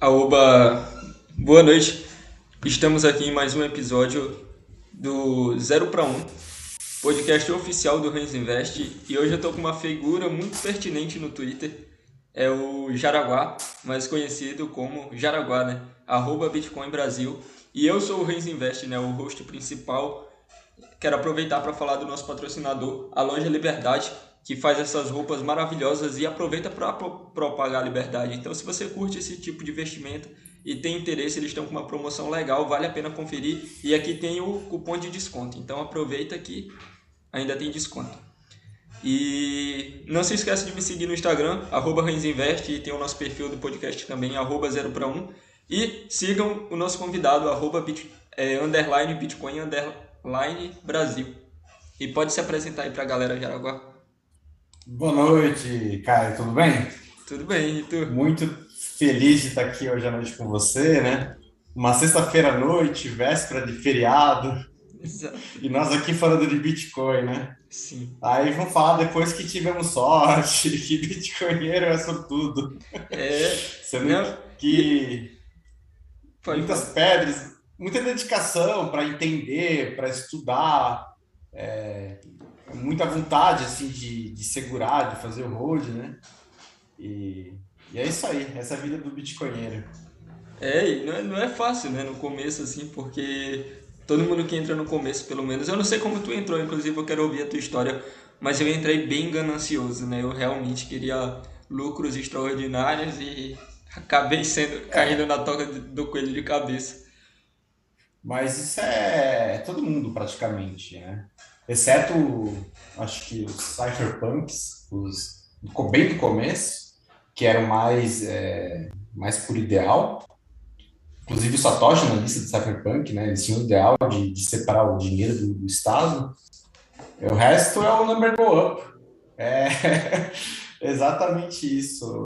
Aoba, boa noite. Estamos aqui em mais um episódio do Zero para Um, podcast oficial do Reis Invest. E hoje eu estou com uma figura muito pertinente no Twitter. É o Jaraguá, mais conhecido como Jaraguá, né? Arroba Bitcoin Brasil. E eu sou o Reis Invest, né? O host principal. Quero aproveitar para falar do nosso patrocinador, a Loja Liberdade, que faz essas roupas maravilhosas e aproveita para propagar a liberdade. Então, se você curte esse tipo de investimento e tem interesse, eles estão com uma promoção legal, vale a pena conferir. E aqui tem o cupom de desconto. Então, aproveita que ainda tem desconto. E não se esqueça de me seguir no Instagram, arroba e tem o nosso perfil do podcast também, arroba 0 para 1. E sigam o nosso convidado, arroba bit, é, underline Bitcoin underline Brasil. E pode se apresentar aí para a galera de Araguá. Boa noite, Caio, tudo bem? Tudo bem, e tu? Muito feliz de estar aqui hoje à noite com você, né? Uma sexta-feira à noite, véspera de feriado. Exato. E nós aqui falando de Bitcoin, né? Sim. Aí vamos falar depois que tivemos sorte, que Bitcoinheiro é tudo. É. Sendo não, que Pode muitas falar. pedras, muita dedicação para entender, para estudar. É, muita vontade assim de, de segurar, de fazer o hold, né? E, e é isso aí, essa é a vida do bitcoinheiro. É, não é, não é fácil, né, no começo, assim, porque todo mundo que entra no começo, pelo menos, eu não sei como tu entrou, inclusive eu quero ouvir a tua história, mas eu entrei bem ganancioso, né, eu realmente queria lucros extraordinários e acabei sendo, caindo na toca do coelho de cabeça. Mas isso é todo mundo praticamente, né? Exceto, acho que os cypherpunks, os bem do começo, que eram mais, é, mais por ideal. Inclusive o Satoshi na lista do cypherpunk, né, eles tinham o ideal de, de separar o dinheiro do, do Estado. O resto é o number go up. É exatamente isso.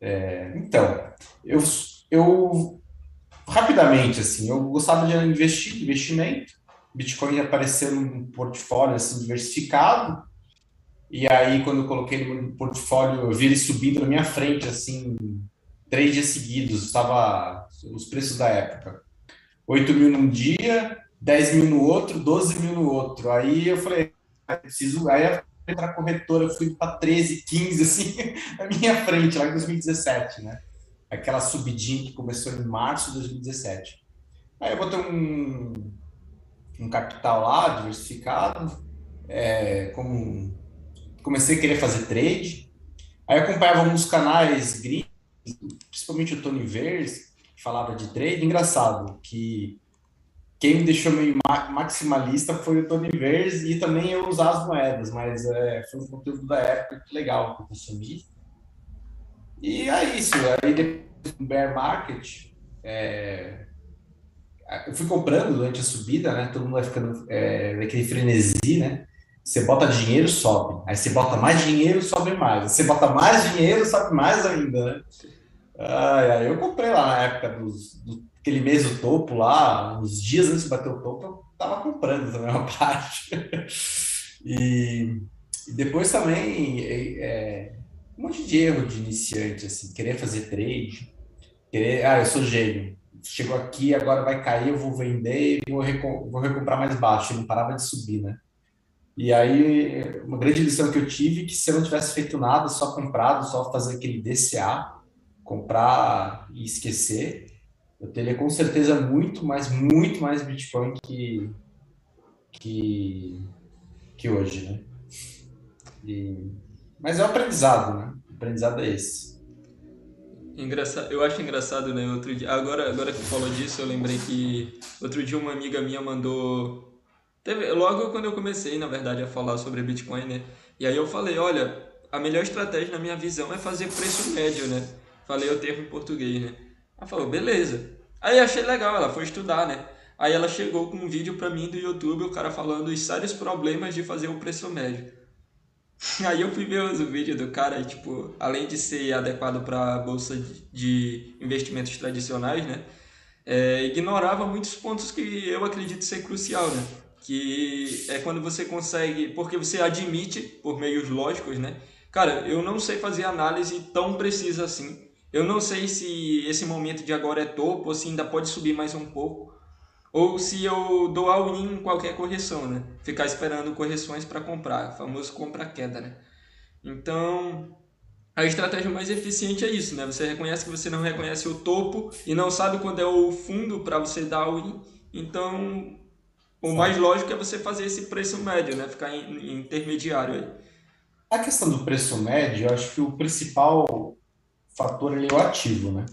É, então, eu, eu rapidamente assim, eu gostava de investir, investimento, Bitcoin apareceu num portfólio assim, diversificado. E aí, quando eu coloquei no portfólio, eu vi ele subindo na minha frente, assim, três dias seguidos. Estava os preços da época: 8 mil num dia, 10 mil no outro, 12 mil no outro. Aí eu falei, ah, preciso. Aí entrar corretora, fui para 13, 15, assim, na minha frente, lá em 2017, né? Aquela subidinha que começou em março de 2017. Aí eu botei um, um capital lá diversificado, é, como, comecei a querer fazer trade, aí acompanhava alguns canais gringos, principalmente o Tony Vers, que falava de trade, engraçado, que quem me deixou meio maximalista foi o Tony Vers e também eu usar as moedas, mas é, foi um conteúdo da época que legal que eu consumi. E é isso, aí depois do bear market, é, eu fui comprando durante a subida, né? Todo mundo vai ficando é, naquele frenesi, né? Você bota dinheiro, sobe. Aí você bota mais dinheiro, sobe mais. Você bota mais dinheiro, sobe mais ainda, né? Ai, ai, eu comprei lá na época dos, do, aquele mês do topo lá, uns dias antes de bater o topo, eu tava comprando também uma parte. e, e, depois também é, é, um monte de erro de iniciante, assim, querer fazer trade, querer, ah, eu sou gênio chegou aqui, agora vai cair, eu vou vender vou, vou recomprar mais baixo. Ele não parava de subir, né? E aí, uma grande lição que eu tive que se eu não tivesse feito nada, só comprado, só fazer aquele DCA, comprar e esquecer, eu teria com certeza muito mais, muito mais Bitcoin que, que, que hoje, né? E, mas é o aprendizado, né? O aprendizado é esse. Engraçado, eu acho engraçado, né? Outro dia, agora, agora que falou disso, eu lembrei que outro dia uma amiga minha mandou. Teve, logo quando eu comecei, na verdade, a falar sobre Bitcoin, né? E aí eu falei: olha, a melhor estratégia, na minha visão, é fazer preço médio, né? Falei o termo em português, né? Ela falou: beleza. Aí achei legal, ela foi estudar, né? Aí ela chegou com um vídeo pra mim do YouTube, o cara falando os sérios problemas de fazer o preço médio. Aí eu fui ver o vídeo do cara e, tipo, além de ser adequado para bolsa de investimentos tradicionais, né? É, ignorava muitos pontos que eu acredito ser crucial, né? Que é quando você consegue, porque você admite por meios lógicos, né? Cara, eu não sei fazer análise tão precisa assim. Eu não sei se esse momento de agora é topo ou se ainda pode subir mais um pouco. Ou se eu dou all-in em qualquer correção, né? Ficar esperando correções para comprar, famoso compra-queda, né? Então, a estratégia mais eficiente é isso, né? Você reconhece que você não reconhece o topo e não sabe quando é o fundo para você dar all-in. Então, o mais lógico é você fazer esse preço médio, né? Ficar em, em intermediário aí. A questão do preço médio, eu acho que o principal fator é o ativo, né?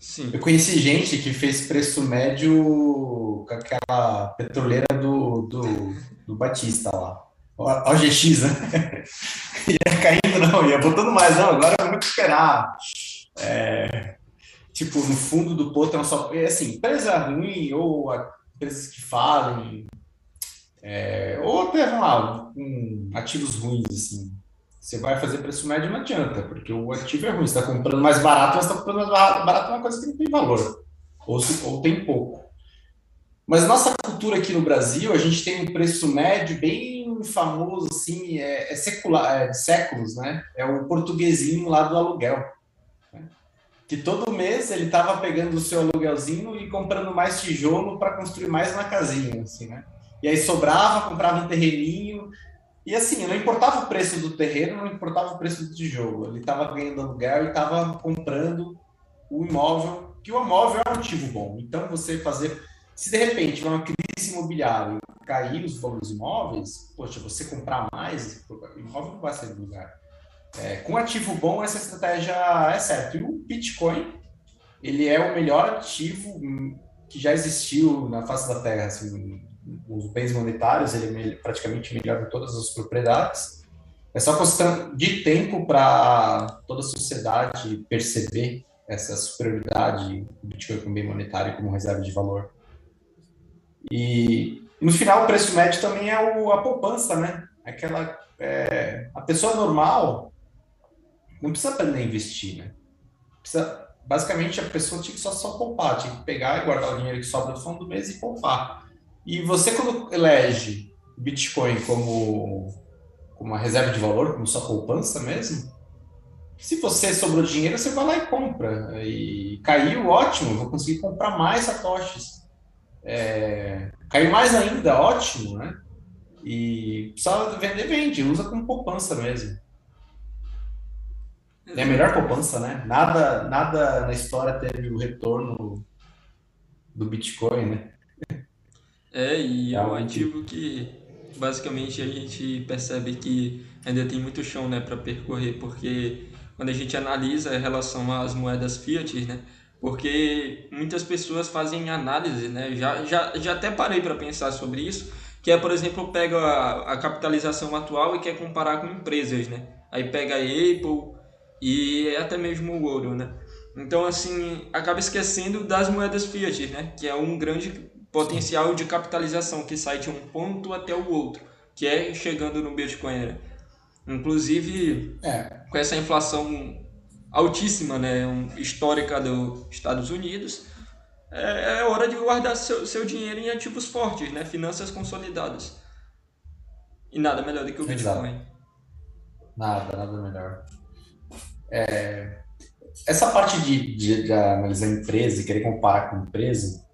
Sim. Eu conheci gente que fez preço médio com aquela petroleira do, do, do Batista lá. O GX, né? ia caindo, não, ia botando mais, não, agora vamos esperar. É, tipo, no fundo do posto é só. É assim, empresa ruim, ou empresas que falem, é, ou até, lá, ativos ruins, assim. Você vai fazer preço médio, não adianta, porque o ativo é ruim. Você está comprando mais barato, mas está comprando mais barato, é uma coisa que não tem valor, ou, ou tem pouco. Mas nossa cultura aqui no Brasil, a gente tem um preço médio bem famoso, assim, é, é secular, é de séculos, né? É o portuguesinho lá do aluguel. Né? Que todo mês ele estava pegando o seu aluguelzinho e comprando mais tijolo para construir mais uma casinha, assim, né? E aí sobrava, comprava um terreninho, e assim, não importava o preço do terreno, não importava o preço do tijolo. Ele estava ganhando aluguel e estava comprando o imóvel, que o imóvel é um ativo bom. Então, você fazer. Se de repente uma crise imobiliária cair os valores imóveis, poxa, você comprar mais, o imóvel não vai sair do lugar. É, com ativo bom, essa estratégia é certa. E o Bitcoin, ele é o melhor ativo que já existiu na face da Terra. Assim, os bens monetários, ele é praticamente melhor em todas as propriedades. É só questão de tempo para toda a sociedade perceber essa superioridade do Bitcoin como bem monetário como reserva de valor. E no final o preço médio também é o, a poupança, né? Aquela é, a pessoa normal não precisa aprender a investir, né? Precisa, basicamente a pessoa tinha que só, só poupar, tinha que pegar e guardar o dinheiro que sobra do fundo do mês e poupar. E você, quando elege Bitcoin como, como uma reserva de valor, como sua poupança mesmo, se você sobrou dinheiro, você vai lá e compra. E caiu, ótimo, vou conseguir comprar mais satoshis. É, caiu mais ainda, ótimo, né? E só vender, vende, usa como poupança mesmo. É a melhor poupança, né? Nada, nada na história teve o retorno do Bitcoin, né? É, e é um ativo que basicamente a gente percebe que ainda tem muito chão né, para percorrer, porque quando a gente analisa em relação às moedas fiat, né, porque muitas pessoas fazem análise, né, já, já, já até parei para pensar sobre isso, que é, por exemplo, pega a, a capitalização atual e quer comparar com empresas, né, aí pega a Apple e até mesmo o ouro, né. Então, assim, acaba esquecendo das moedas fiat, né, que é um grande potencial de capitalização que sai de um ponto até o outro, que é chegando no Bitcoin. Né? Inclusive, é. com essa inflação altíssima, né, histórica dos Estados Unidos, é, é hora de guardar seu, seu dinheiro em ativos fortes, né, finanças consolidadas. E nada melhor do que o Exato. Bitcoin. Nada, nada melhor. É, essa parte de, de, de analisar empresa e querer comparar com empresa,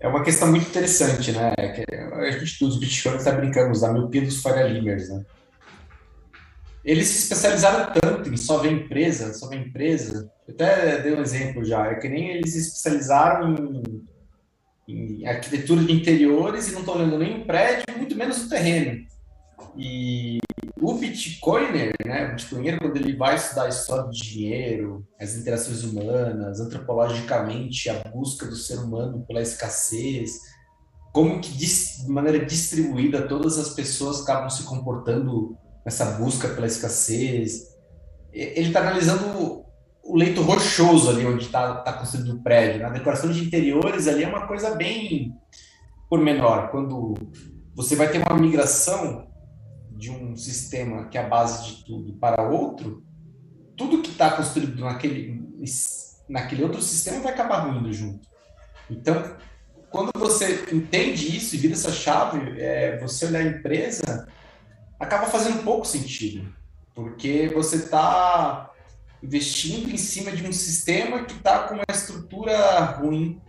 é uma questão muito interessante, né? A gente dos bitcoins está brincando, da miopia dos Faria Limers, né? Eles se especializaram tanto em só ver empresa, só ver empresa. Eu até dei um exemplo já. É que nem eles se especializaram em, em arquitetura de interiores e não estão olhando nem o prédio, muito menos o terreno. E o Bitcoiner, né, o Bitcoiner, quando ele vai estudar a história do dinheiro, as interações humanas, antropologicamente, a busca do ser humano pela escassez, como que de maneira distribuída todas as pessoas acabam se comportando nessa busca pela escassez. Ele está analisando o leito rochoso ali onde está tá construído o prédio. Né? A decoração de interiores ali é uma coisa bem pormenor. Quando você vai ter uma migração de um sistema que é a base de tudo para outro, tudo que está construído naquele, naquele outro sistema vai acabar ruindo junto. Então, quando você entende isso e vira essa chave, é, você olhar a empresa, acaba fazendo pouco sentido, porque você está investindo em cima de um sistema que está com uma estrutura ruim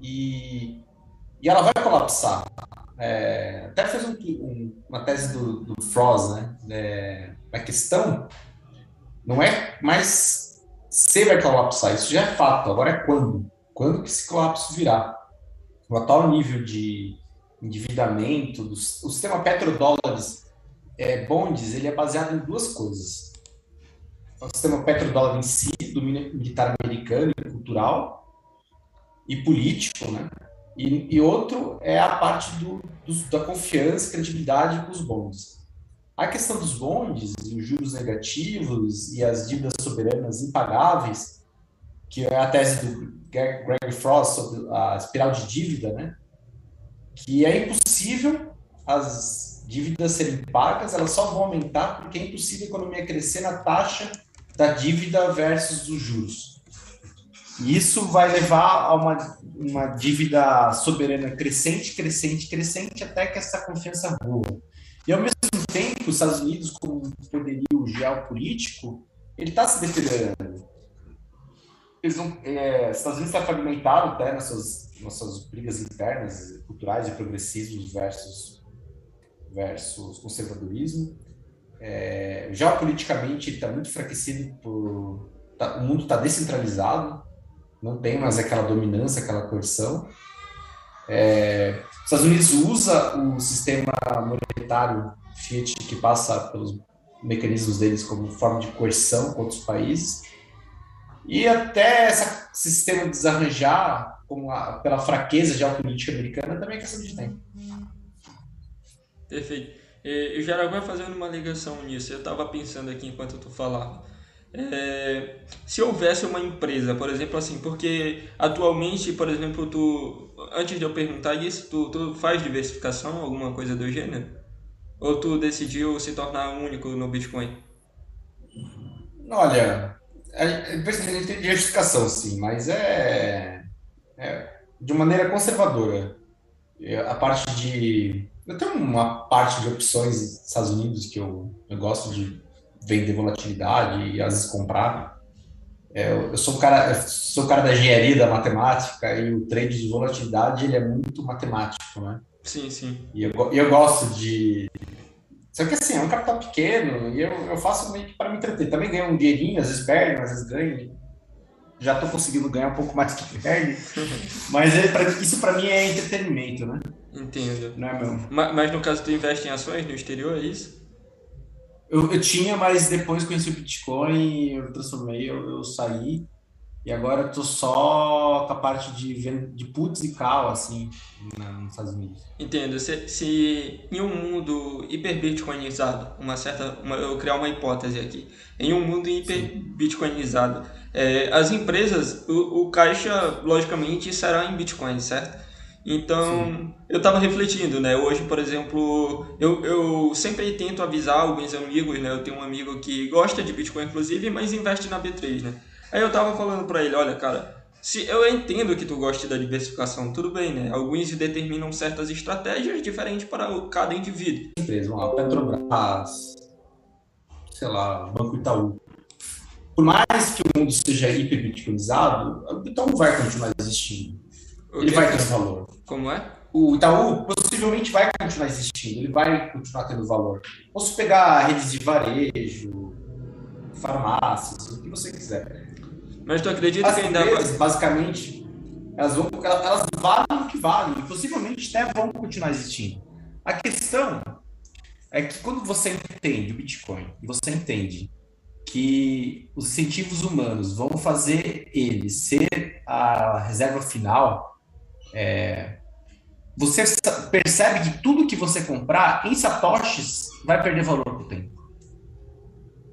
e, e ela vai colapsar. É, até fez um, um, uma tese do, do Frost, né? É, a questão não é mais se vai colapsar, isso já é fato, agora é quando. Quando que esse colapso virá? O atual nível de endividamento, do, o sistema petrodólares é, bondes, ele é baseado em duas coisas. O sistema petrodólar em si, do militar americano, cultural e político, né? E, e outro é a parte do, do, da confiança credibilidade com os bondes. A questão dos bondes e os juros negativos e as dívidas soberanas impagáveis, que é a tese do Greg Frost sobre a espiral de dívida, né? Que é impossível as dívidas serem pagas, elas só vão aumentar porque é impossível a economia crescer na taxa da dívida versus os juros. E isso vai levar a uma, uma dívida soberana crescente, crescente, crescente, até que essa confiança voa. E ao mesmo tempo, os Estados Unidos, como um poderio geopolítico, ele está se deteriorando. Eles é, os Estados Unidos está fragmentado até nas suas, nas suas brigas internas, culturais e progressismos versus, versus conservadorismo. É, geopoliticamente, ele está muito enfraquecido por. Tá, o mundo está descentralizado, não tem mais aquela dominância, aquela coerção. É, os Estados Unidos usa o sistema monetário Fiat que passa pelos mecanismos deles como forma de coerção contra os países. E até esse sistema desarranjar como a, pela fraqueza geopolítica americana também é questão de tempo. Perfeito. E o Jaraguá fazendo uma ligação nisso, eu estava pensando aqui enquanto tu falava. É, se houvesse uma empresa, por exemplo, assim, porque atualmente, por exemplo, tu, antes de eu perguntar isso, tu, tu faz diversificação, alguma coisa do gênero? Ou tu decidiu se tornar único no Bitcoin? Olha, a gente tem diversificação, sim, mas é, é de maneira conservadora. A parte de. Eu tenho uma parte de opções nos Estados Unidos que eu, eu gosto de vender volatilidade e às vezes comprar. É, eu sou o cara, sou o cara da engenharia, da matemática e o trade de volatilidade ele é muito matemático, né? Sim, sim. E eu, eu gosto de. Só que assim, é um capital pequeno e eu, eu faço meio que para me entreter. Também ganho um dinheirinho, às vezes perde, às vezes ganho. Já estou conseguindo ganhar um pouco mais que perde. Mas é pra, isso para mim é entretenimento, né? Entendo. Não é? Mas, mas no caso, tu investe em ações no exterior, é isso? Eu, eu tinha, mas depois conheci o Bitcoin, eu transformei, eu, eu saí. E agora eu tô só com a parte de, de puts e cal, assim, nos Estados Unidos. Entendo. Se, se em um mundo hiperbitcoinizado, uma certa, uma, eu criar uma hipótese aqui, em um mundo hiperbitcoinizado, é, as empresas, o, o caixa, logicamente, será em Bitcoin, certo? Então, Sim. eu estava refletindo, né? Hoje, por exemplo, eu, eu sempre tento avisar alguns amigos, né? Eu tenho um amigo que gosta de Bitcoin, inclusive, mas investe na B3, né? Aí eu tava falando para ele, olha, cara, se eu entendo que tu gosta da diversificação, tudo bem, né? Alguns determinam certas estratégias diferentes para cada indivíduo. Empresa, a Petrobras, sei lá, Banco Itaú. Por mais que o mundo seja hiperbitcoinizado, o Itaú vai continuar existindo. Ele vai ter valor. Como é? O Itaú possivelmente vai continuar existindo, ele vai continuar tendo valor. Posso pegar redes de varejo, farmácias, o que você quiser. Mas tu acredita As que ainda empresas, basicamente, elas, vão, elas valem o que valem, e possivelmente até vão continuar existindo. A questão é que quando você entende o Bitcoin, e você entende que os incentivos humanos vão fazer ele ser a reserva final, é, você percebe que tudo que você comprar em satoshis vai perder valor com o tempo.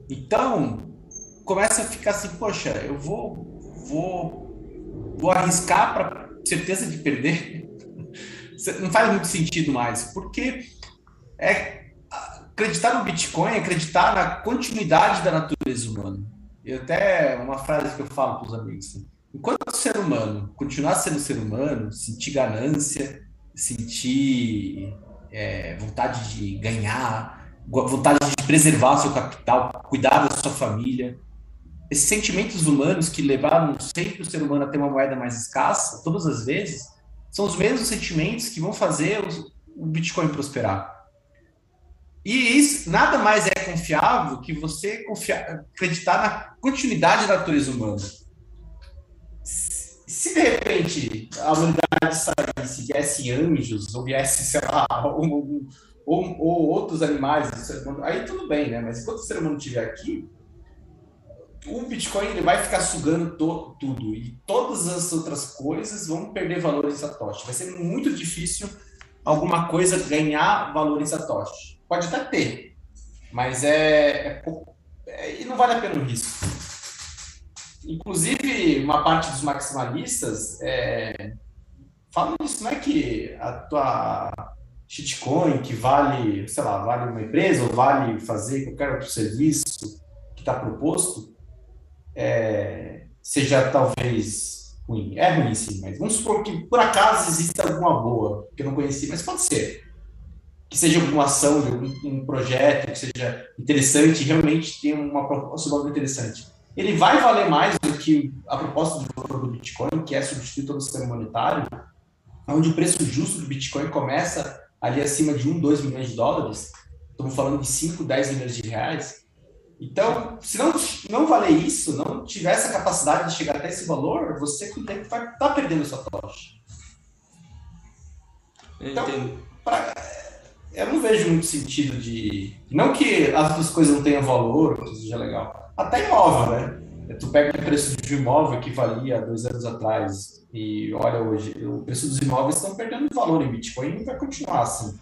Então, começa a ficar assim, poxa, eu vou, vou, vou arriscar para certeza de perder. Não faz muito sentido mais, porque é acreditar no Bitcoin, acreditar na continuidade da natureza humana. E até uma frase que eu falo para os amigos, assim, enquanto ser humano continuar sendo ser humano, sentir ganância, sentir é, vontade de ganhar, vontade de preservar seu capital, cuidar da sua família, esses sentimentos humanos que levaram sempre o ser humano a ter uma moeda mais escassa, todas as vezes, são os mesmos sentimentos que vão fazer o Bitcoin prosperar. E isso nada mais é confiável que você confiar, acreditar na continuidade da natureza humana. Se de repente a humanidade saísse, viesse anjos, ou viesse, sei lá, ou, ou, ou outros animais, aí tudo bem, né? Mas enquanto o ser humano estiver aqui, o Bitcoin ele vai ficar sugando to, tudo e todas as outras coisas vão perder valor em Satoshi. Vai ser muito difícil alguma coisa ganhar valor em Satoshi. Pode até ter, mas é, é, é, e não vale a pena o risco. Inclusive, uma parte dos maximalistas é, falam isso, não é que a tua shitcoin que vale, sei lá, vale uma empresa ou vale fazer qualquer outro serviço que está proposto, é, seja talvez ruim. É ruim sim, mas vamos supor que por acaso exista alguma boa, que eu não conheci, mas pode ser. Que seja alguma ação de algum um projeto que seja interessante, realmente tem uma proposta de interessante. Ele vai valer mais do que a proposta de valor do Bitcoin, que é substituir todo o sistema monetário, onde o preço justo do Bitcoin começa ali acima de 1, 2 milhões de dólares. Estamos falando de 5, 10 milhões de reais então, se não, não valer isso, não tiver essa capacidade de chegar até esse valor, você com o tempo vai estar tá perdendo sua tocha. Então, pra, eu não vejo muito sentido de. Não que as outras coisas não tenham valor, que seja legal. Até imóvel, né? Tu pega o preço de um imóvel que valia dois anos atrás e olha hoje, o preço dos imóveis estão perdendo valor em Bitcoin e vai continuar assim.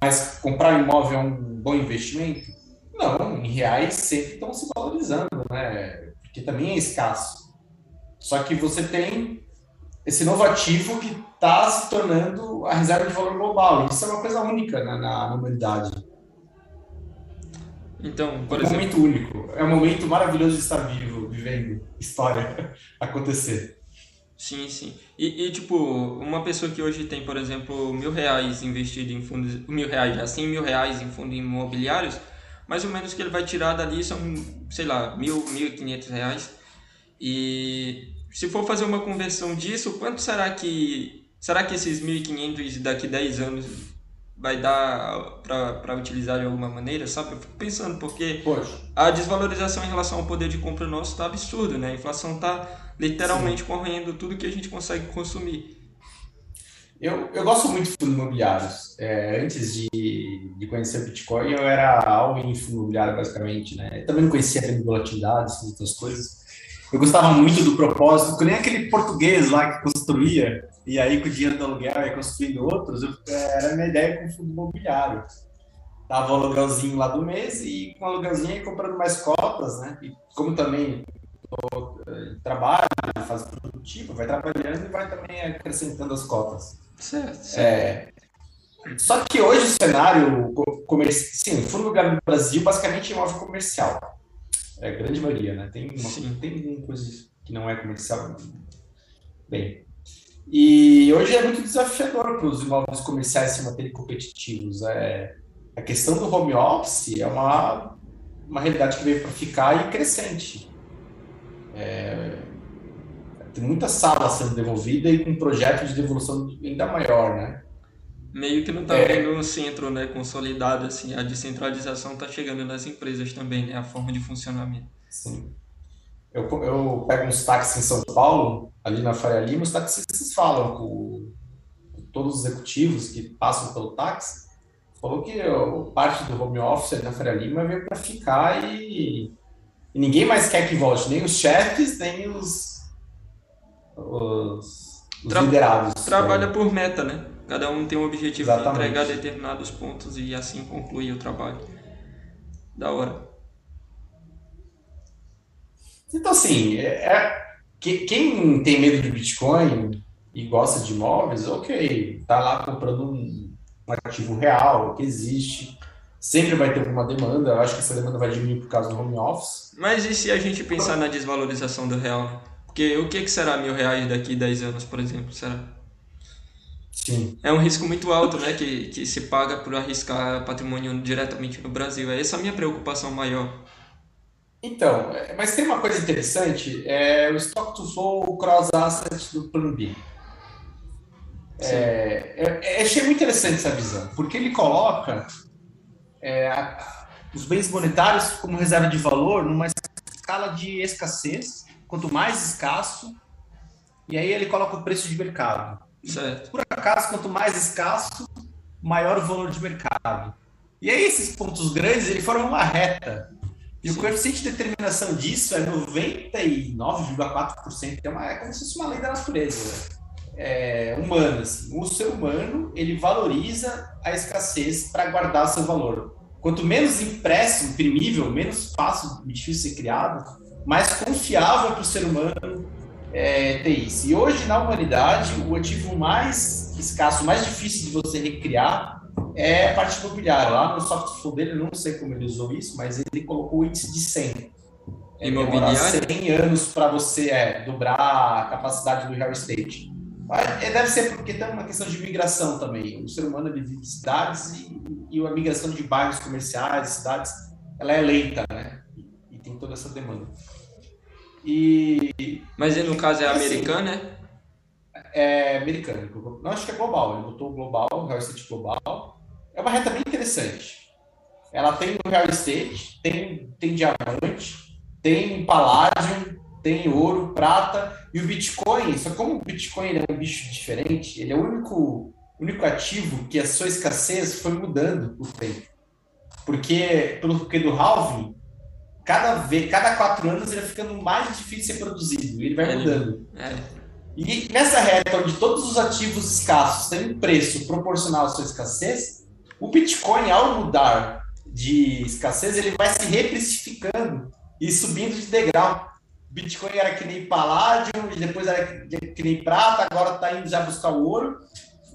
Mas comprar imóvel é um bom investimento? Não, em reais sempre estão se valorizando, né? Porque também é escasso. Só que você tem esse novo ativo que está se tornando a reserva de valor global. Isso é uma coisa única na, na humanidade. Então, por é um exemplo... momento único. É um momento maravilhoso de estar vivo, vivendo história acontecer. Sim, sim. E, e, tipo, uma pessoa que hoje tem, por exemplo, mil reais investido em fundos, mil reais, assim, mil reais em fundos imobiliários, mais ou menos que ele vai tirar dali são, sei lá, mil, mil e quinhentos reais. E se for fazer uma conversão disso, quanto será que será que esses 1.500 daqui 10 anos vai dar para utilizar de alguma maneira, sabe? Eu fico pensando, porque Poxa. a desvalorização em relação ao poder de compra nosso está absurdo, né? A inflação está literalmente Sim. correndo tudo que a gente consegue consumir. Eu, eu gosto muito de fundos imobiliários. É, antes de, de conhecer o Bitcoin, eu era all em fundo imobiliário, basicamente. Né? Eu também não conhecia a volatilidade, essas outras coisas. Eu gostava muito do propósito, que nem aquele português lá que construía, e aí com o dinheiro do aluguel ia construindo outros, eu, era a minha ideia com o fundo imobiliário. Dava o aluguelzinho lá do mês e com o aluguelzinho ia comprando mais cotas, né? E como também eh, trabalho, faz produtivo, vai trabalhando e vai também acrescentando as cotas. Certo. certo. É, só que hoje o cenário comercial, sim, o fundo imobiliário no Brasil basicamente é imóvel comercial. É a grande maioria, né? Tem, uma, tem coisa que não é comercial. Bem. E hoje é muito desafiador para os imóveis comerciais se manterem competitivos. É, a questão do home office é uma, uma realidade que veio para ficar e crescente. É, tem muita sala sendo devolvida e com um projeto de devolução ainda maior, né? Meio que não está é. vendo um centro né, consolidado, assim, a descentralização está chegando nas empresas também, né? A forma de funcionamento. Sim. Eu, eu pego uns táxis em São Paulo, ali na Faria Lima, os taxistas falam com, com todos os executivos que passam pelo táxi, falou que o, parte do home office na Faria Lima veio para ficar e, e ninguém mais quer que volte, nem os chefes, nem os os, os Tra liderados. Trabalha por meta, né? Cada um tem um objetivo Exatamente. de entregar determinados pontos e assim concluir o trabalho. Da hora. Então, assim, é, é quem tem medo de Bitcoin e gosta de imóveis, ok, tá lá comprando um, ativo real que existe. Sempre vai ter alguma demanda. Eu acho que essa demanda vai diminuir por causa do home office. Mas e se a gente pensar na desvalorização do real? Porque o que, que será mil reais daqui a 10 anos, por exemplo? Será? Sim. É um risco muito alto, né? Que, que se paga por arriscar patrimônio diretamente no Brasil. É essa a minha preocupação maior. Então, é, mas tem uma coisa interessante, é o Stock to Flow Cross Asset do Plan B. É, é, é, achei muito interessante essa visão, porque ele coloca é, a, os bens monetários como reserva de valor numa escala de escassez, quanto mais escasso, e aí ele coloca o preço de mercado. Certo. Por acaso, quanto mais escasso, maior o valor de mercado. E aí esses pontos grandes, ele formam uma reta. E Sim. o coeficiente de determinação disso é 99,4%. É, uma, é como se fosse uma lei da natureza é, humana. Assim. O ser humano, ele valoriza a escassez para guardar seu valor. Quanto menos impresso, imprimível, menos fácil, difícil de ser criado, mais confiável para o ser humano é, ter isso. E hoje, na humanidade, o ativo mais escasso, mais difícil de você recriar é a parte imobiliária. Lá no software dele, eu não sei como ele usou isso, mas ele colocou o índice de 100. É, imobiliário? 100 anos para você é, dobrar a capacidade do real estate. É, deve ser porque tem uma questão de migração também. O ser humano ele vive em cidades e, e a migração de bairros comerciais, cidades, ela é lenta, né? E, e tem toda essa demanda. E, Mas no caso é assim, americano, né? É americano. Não, acho que é global. Ele botou global, real estate global. É uma reta bem interessante. Ela tem o real estate, tem, tem diamante, tem paládio, tem ouro, prata e o Bitcoin. Só como o Bitcoin é um bicho diferente, ele é o único, único ativo que a sua escassez foi mudando o tempo. Porque, pelo que do halving, cada vez, cada quatro anos ele vai ficando mais difícil de ser produzido, ele vai mudando. É. E nessa reta onde todos os ativos escassos têm um preço proporcional à sua escassez, o Bitcoin, ao mudar de escassez, ele vai se reprecificando e subindo de degrau. Bitcoin era que nem paládio, e depois era que nem prata, agora está indo já buscar o ouro.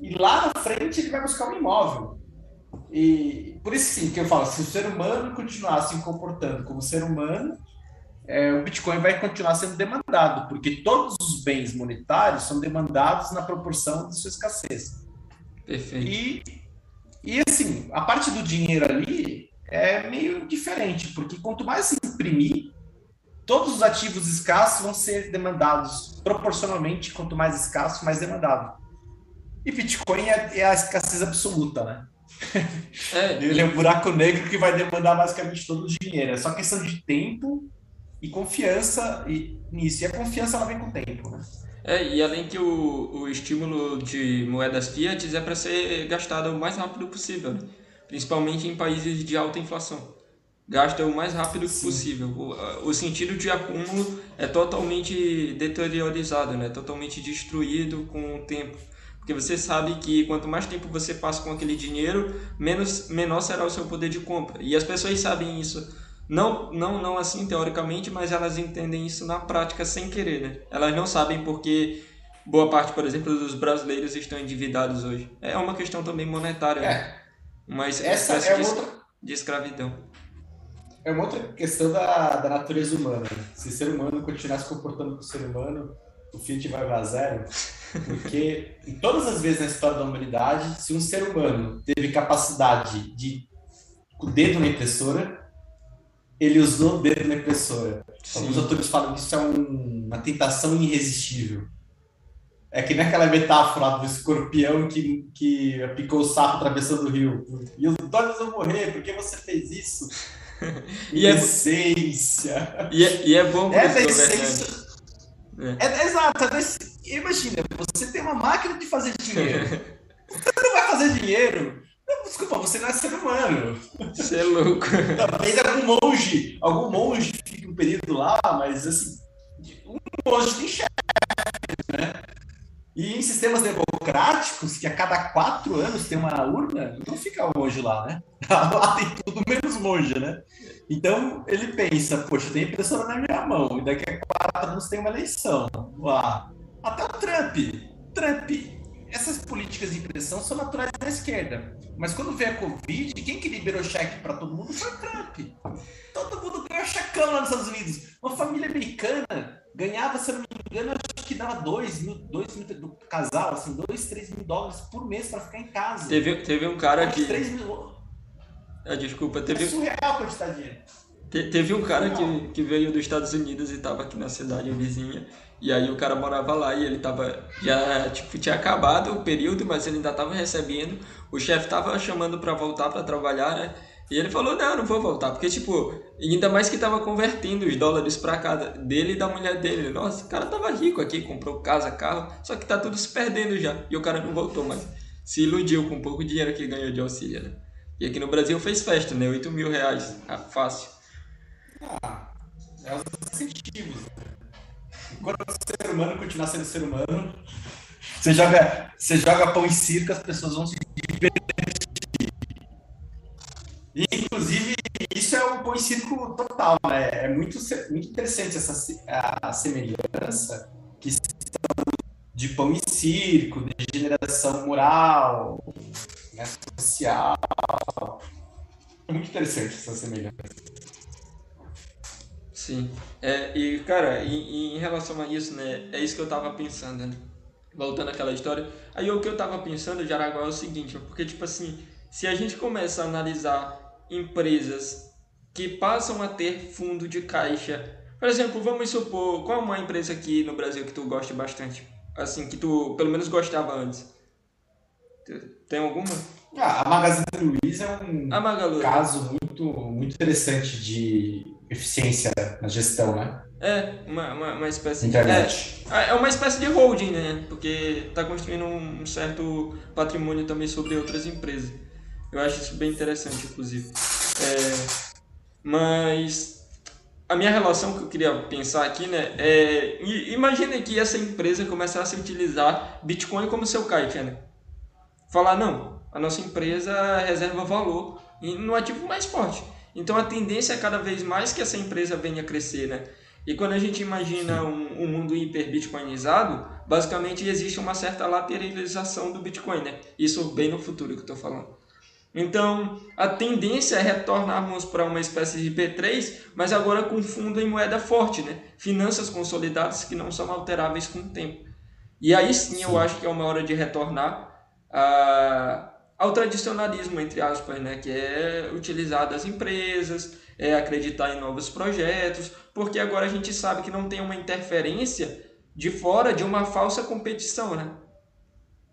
E lá na frente ele vai buscar um imóvel. E por isso sim que eu falo, se o ser humano continuar se comportando como ser humano, é, o Bitcoin vai continuar sendo demandado, porque todos os bens monetários são demandados na proporção de sua escassez. Perfeito. E, e assim, a parte do dinheiro ali é meio diferente, porque quanto mais se imprimir, todos os ativos escassos vão ser demandados proporcionalmente, quanto mais escasso, mais demandado. E Bitcoin é, é a escassez absoluta, né? É, Ele é um buraco negro que vai demandar basicamente todo o dinheiro. É só questão de tempo e confiança e, nisso. E a confiança ela vem com o tempo, né? É, e além que o, o estímulo de moedas fiat é para ser gastado o mais rápido possível, né? principalmente em países de alta inflação gasta o mais rápido Sim. possível. O, o, sentido de acúmulo é totalmente deteriorizado, né? totalmente destruído com o tempo. Porque você sabe que quanto mais tempo você passa com aquele dinheiro, menos, menor será o seu poder de compra. E as pessoas sabem isso. Não, não, não assim teoricamente, mas elas entendem isso na prática sem querer. Né? Elas não sabem porque boa parte, por exemplo, dos brasileiros estão endividados hoje. É uma questão também monetária. Né? É. Né? Mas essa é de, outra... de escravidão é uma outra questão da, da natureza humana. Se o ser humano continuar se comportando com o ser humano, o Fiat vai para zero. Porque em todas as vezes na história da humanidade, se um ser humano teve capacidade de com o dedo na impressora, ele usou o dedo na impressora. Sim. Alguns autores falam que isso é um, uma tentação irresistível. É que naquela metáfora do escorpião que, que picou o sapo atravessando o rio. E os dois vão morrer, por que você fez isso? e é essência. E é, e é bom é da essência. É. é. exato. É imagina, você tem uma máquina de fazer dinheiro. você não vai fazer dinheiro. Não, desculpa, você não é ser humano. Você é louco. Talvez algum monge, algum monge fique um período lá, mas assim, um monge tem chefe, né? E em sistemas democráticos, que a cada quatro anos tem uma urna, não fica o monge lá, né? Lá tem tudo menos monge, né? Então ele pensa, poxa, tem impressora na minha mão, e daqui a quatro anos tem uma eleição. Lá. Até o Trump. Trump. Essas políticas de impressão são naturais da esquerda. Mas quando veio a Covid, quem que liberou cheque para todo mundo foi o Trump. Todo mundo ganhou checão lá nos Estados Unidos. Uma família americana ganhava, se eu não me engano, acho que dava dois mil, dois mil do casal, assim, dois, três mil dólares por mês para ficar em casa. Teve, teve um cara que. Três mil... Ah, desculpa, teve. É surreal a quantidade de dinheiro. Te- teve um cara que, que veio dos Estados Unidos e tava aqui na cidade vizinha. E aí o cara morava lá e ele tava. Já tipo, tinha acabado o período, mas ele ainda tava recebendo. O chefe tava chamando pra voltar pra trabalhar, né? E ele falou, não, não vou voltar. Porque, tipo, ainda mais que tava convertendo os dólares pra cada dele e da mulher dele. Nossa, o cara tava rico aqui, comprou casa, carro, só que tá tudo se perdendo já. E o cara não voltou mais. Se iludiu com o pouco dinheiro que ganhou de auxílio, né? E aqui no Brasil fez festa, né? 8 mil reais. Ah, fácil. Ah, é os incentivos. né? Enquanto o ser humano continuar sendo ser humano, você joga, você joga pão em circo, as pessoas vão se divertir. E, inclusive, isso é um pão em circo total, né? É muito, muito interessante essa a semelhança que de pão em circo, de degeneração moral, né, social. É muito interessante essa semelhança. Sim. É, e, cara, em, em relação a isso, né? É isso que eu tava pensando, né? Voltando àquela história. Aí o que eu tava pensando, Jaraguá, é o seguinte, porque, tipo assim, se a gente começa a analisar empresas que passam a ter fundo de caixa. Por exemplo, vamos supor, qual é uma empresa aqui no Brasil que tu gosta bastante? Assim, que tu pelo menos gostava antes? Tem alguma? Ah, a Magazine Luiza é um caso muito, muito interessante de eficiência na gestão, né? É, uma, uma, uma espécie Internet. de. É, é uma espécie de holding, né? Porque está construindo um certo patrimônio também sobre outras empresas. Eu acho isso bem interessante, inclusive. É, mas a minha relação que eu queria pensar aqui, né? É, imagina que essa empresa começasse a utilizar Bitcoin como seu caixa, né? Falar, não, a nossa empresa reserva valor no ativo mais forte. Então a tendência é cada vez mais que essa empresa venha a crescer, né? E quando a gente imagina um, um mundo hiper-bitcoinizado, basicamente existe uma certa lateralização do Bitcoin, né? Isso bem no futuro que eu estou falando. Então, a tendência é retornarmos para uma espécie de P3, mas agora com fundo em moeda forte, né? Finanças consolidadas que não são alteráveis com o tempo. E aí sim, eu Sim. acho que é uma hora de retornar a- ao tradicionalismo, entre aspas, né? Que é utilizar das empresas, é acreditar em novos projetos, porque agora a gente sabe que não tem uma interferência de fora de uma falsa competição, né?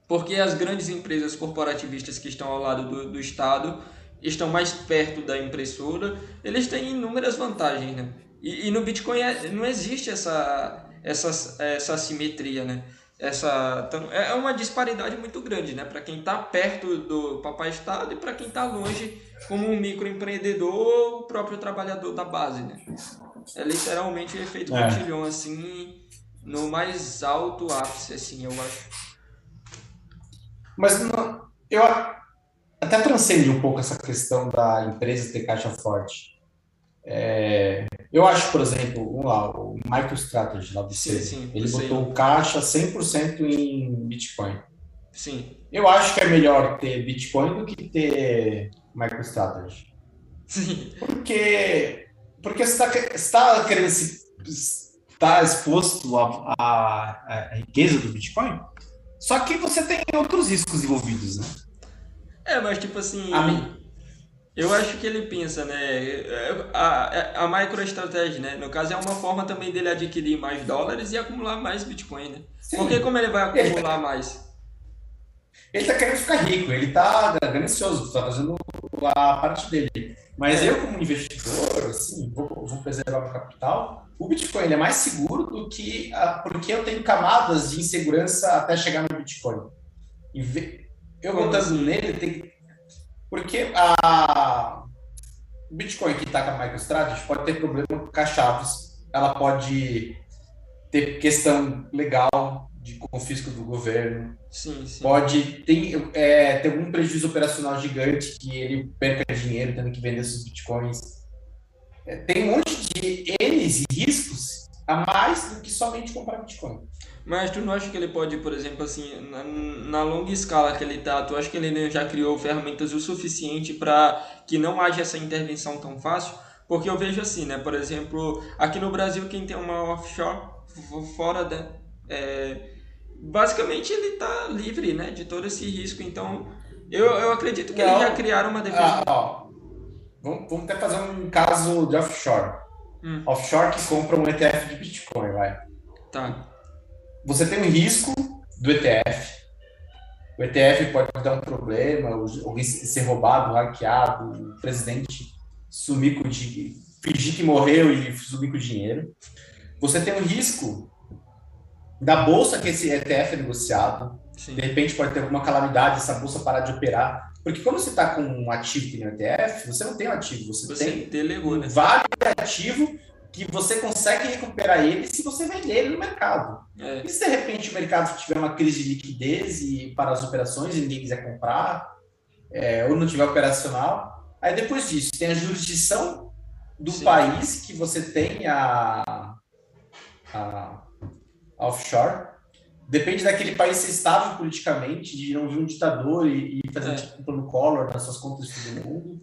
Porque as grandes empresas corporativistas que estão ao lado do, do Estado estão mais perto da impressora, eles têm inúmeras vantagens, né? E, e no Bitcoin é- não existe essa, essa, essa assimetria, né? Essa, então, é uma disparidade muito grande, né? Para quem está perto do papai Estado e para quem está longe, como um microempreendedor ou o próprio trabalhador da base, né? É literalmente o efeito É. cotilhão, assim, no mais alto ápice, assim, eu acho. Mas não- eu até transcende um pouco essa questão da empresa ter caixa forte. É, eu acho, por exemplo, vamos lá, o MicroStrategy lá do Sim, C, sim, ele botou o caixa 100% em Bitcoin. Sim. Eu acho que é melhor ter Bitcoin do que ter MicroStrategy. Sim. Porque, porque você está querendo se estar exposto à, à- à riqueza do Bitcoin, só que você tem outros riscos envolvidos, né? É, mas tipo assim. A. Eu acho que ele pensa, né? A, a, a microestratégia, né? No caso, é uma forma também dele adquirir mais dólares e acumular mais Bitcoin, né? Sim. Porque como ele vai acumular mais? Ele está querendo ficar rico, ele está ganancioso, está fazendo a parte dele. Mas É. eu, como investidor, assim, vou, vou preservar o capital. O Bitcoin é mais seguro do que. a- porque eu tenho camadas de insegurança até chegar no Bitcoin. E ve- eu Como botando assim? nele, tem. Porque a. O Bitcoin que está com a MicroStrategy pode ter problema com as chaves. Ela pode ter questão legal de confisco do governo Sim, sim. pode ter, é, ter algum prejuízo operacional gigante que ele perca dinheiro tendo que vender seus bitcoins. É, tem um monte de N's e riscos a mais do que somente comprar bitcoin. Mas tu não acha que ele pode, por exemplo, assim, na, na longa escala que ele tá, tu acha que ele já criou ferramentas o suficiente para que não haja essa intervenção tão fácil? Porque eu vejo assim, né? Por exemplo, aqui no Brasil, quem tem uma offshore fora, né? É, basicamente ele tá livre, né? De todo esse risco. Então, eu, eu acredito que Não. eles já criaram uma defesa. Ah, ó, vamos, vamos até fazer um caso de offshore. Hum. Offshore que compra um ETF de Bitcoin, vai. Tá. Você tem um risco do ETF. O ETF pode dar um problema, alguém ser roubado, hackeado, o presidente sumir com o dinheiro, fingir que morreu e sumir com o dinheiro. Você tem um risco da bolsa que esse ETF é negociado. Sim. De repente pode ter alguma calamidade, essa bolsa parar de operar. Porque quando você está com um ativo que no ETF, você não tem um ativo, você, você tem delegou, né? vários ativos que você consegue recuperar ele se você vender ele no mercado. É. E se de repente o mercado tiver uma crise de liquidez e para as operações e ninguém quiser comprar, é, ou não tiver operacional, aí depois disso tem a jurisdição do Sim. país que você tem a, a, a offshore, depende daquele país ser estável politicamente, de não vir um ditador e, e fazer é. tipo um plano color nas suas contas de todo mundo.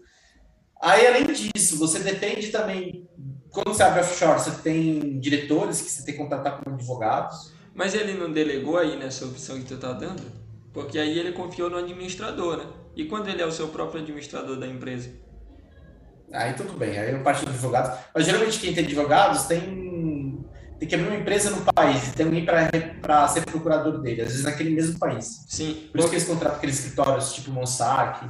Aí, além disso, você depende também quando você abre offshore, você tem diretores que você tem que contratar como advogados. Mas ele não delegou aí nessa opção que tu está dando? Porque aí ele confiou no administrador, né? E quando ele é o seu próprio administrador da empresa? Aí tudo bem, aí não parte do advogado. Mas geralmente quem tem advogados tem, tem que abrir uma empresa no país, tem alguém para ser procurador dele, às vezes naquele mesmo país. Sim. Por isso que eles contratam aqueles escritórios tipo Mossack.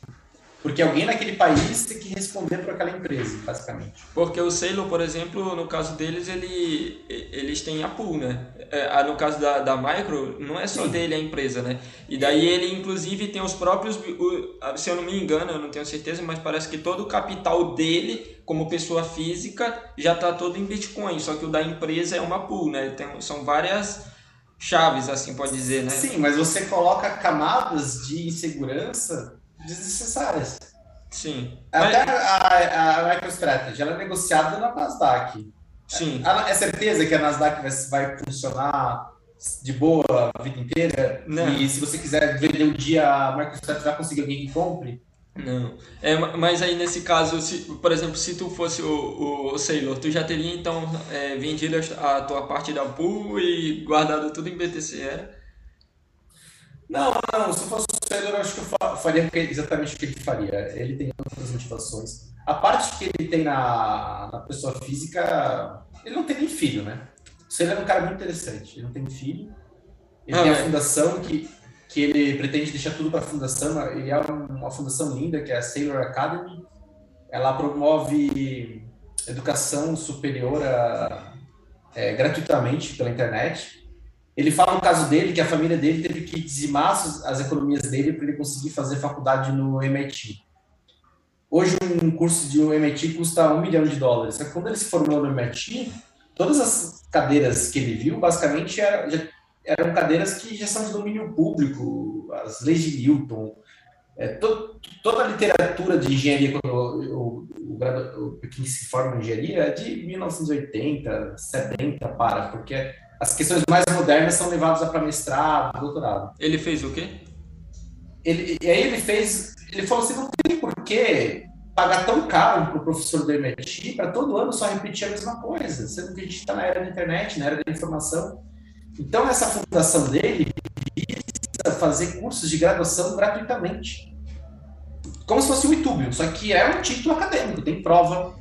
Porque alguém naquele país tem que responder por aquela empresa, basicamente. Porque o Sailor, por exemplo, no caso deles, ele, eles têm a pool, né? É, no caso da, da Micro, não é só Sim. dele a empresa, né? E daí ele, inclusive, tem os próprios... Se eu não me engano, eu não tenho certeza, mas parece que todo o capital dele, como pessoa física, já está todo em Bitcoin. Só que o da empresa é uma pool, né? Tem, são várias chaves, assim pode dizer, né? Sim, mas você coloca camadas de insegurança desnecessárias. Sim. Até Mas... a, a MicroStrategy, ela é negociada na Nasdaq. Sim. É, é certeza que a Nasdaq vai, vai funcionar de boa a vida inteira? Não. E se você quiser vender um dia, a MicroStrategy vai conseguir alguém que compre? Não. É, mas aí nesse caso, se, por exemplo, se tu fosse o, o, o Sailor, tu já teria então é, vendido a tua parte da pool e guardado tudo em BTC, era? Não, não, se fosse o Taylor, eu acho que eu faria exatamente o que ele faria. Ele tem outras motivações. A parte que ele tem na, na pessoa física, ele não tem nem filho, né? O Taylor é um cara muito interessante. Ele não tem filho. Ele ah, tem a é. fundação que, que ele pretende deixar tudo para a fundação. Ele é uma fundação linda, que é a Sailor Academy. Ela promove educação superior a, é, gratuitamente pela internet. Ele fala no caso dele que a família dele teve que dizimar as economias dele para ele conseguir fazer faculdade no MIT. Hoje um curso de um MIT custa um milhão de dólares. Quando ele se formou no MIT, todas as cadeiras que ele viu, basicamente, eram, eram cadeiras que já são de domínio público, as leis de Newton, é, to, toda a literatura de engenharia, quando o, o, o, o, que se forma em engenharia, é de 1980, 70 para, porque as questões mais modernas são levadas para mestrado, doutorado. Ele fez o quê? Ele, e aí ele fez, ele falou assim, não tem porquê pagar tão caro para o professor do MIT para todo ano só repetir a mesma coisa, sendo que a gente está na era da internet, na era da informação. Então, essa fundação dele visa fazer cursos de graduação gratuitamente. Como se fosse o YouTube, só que é um título acadêmico, tem prova,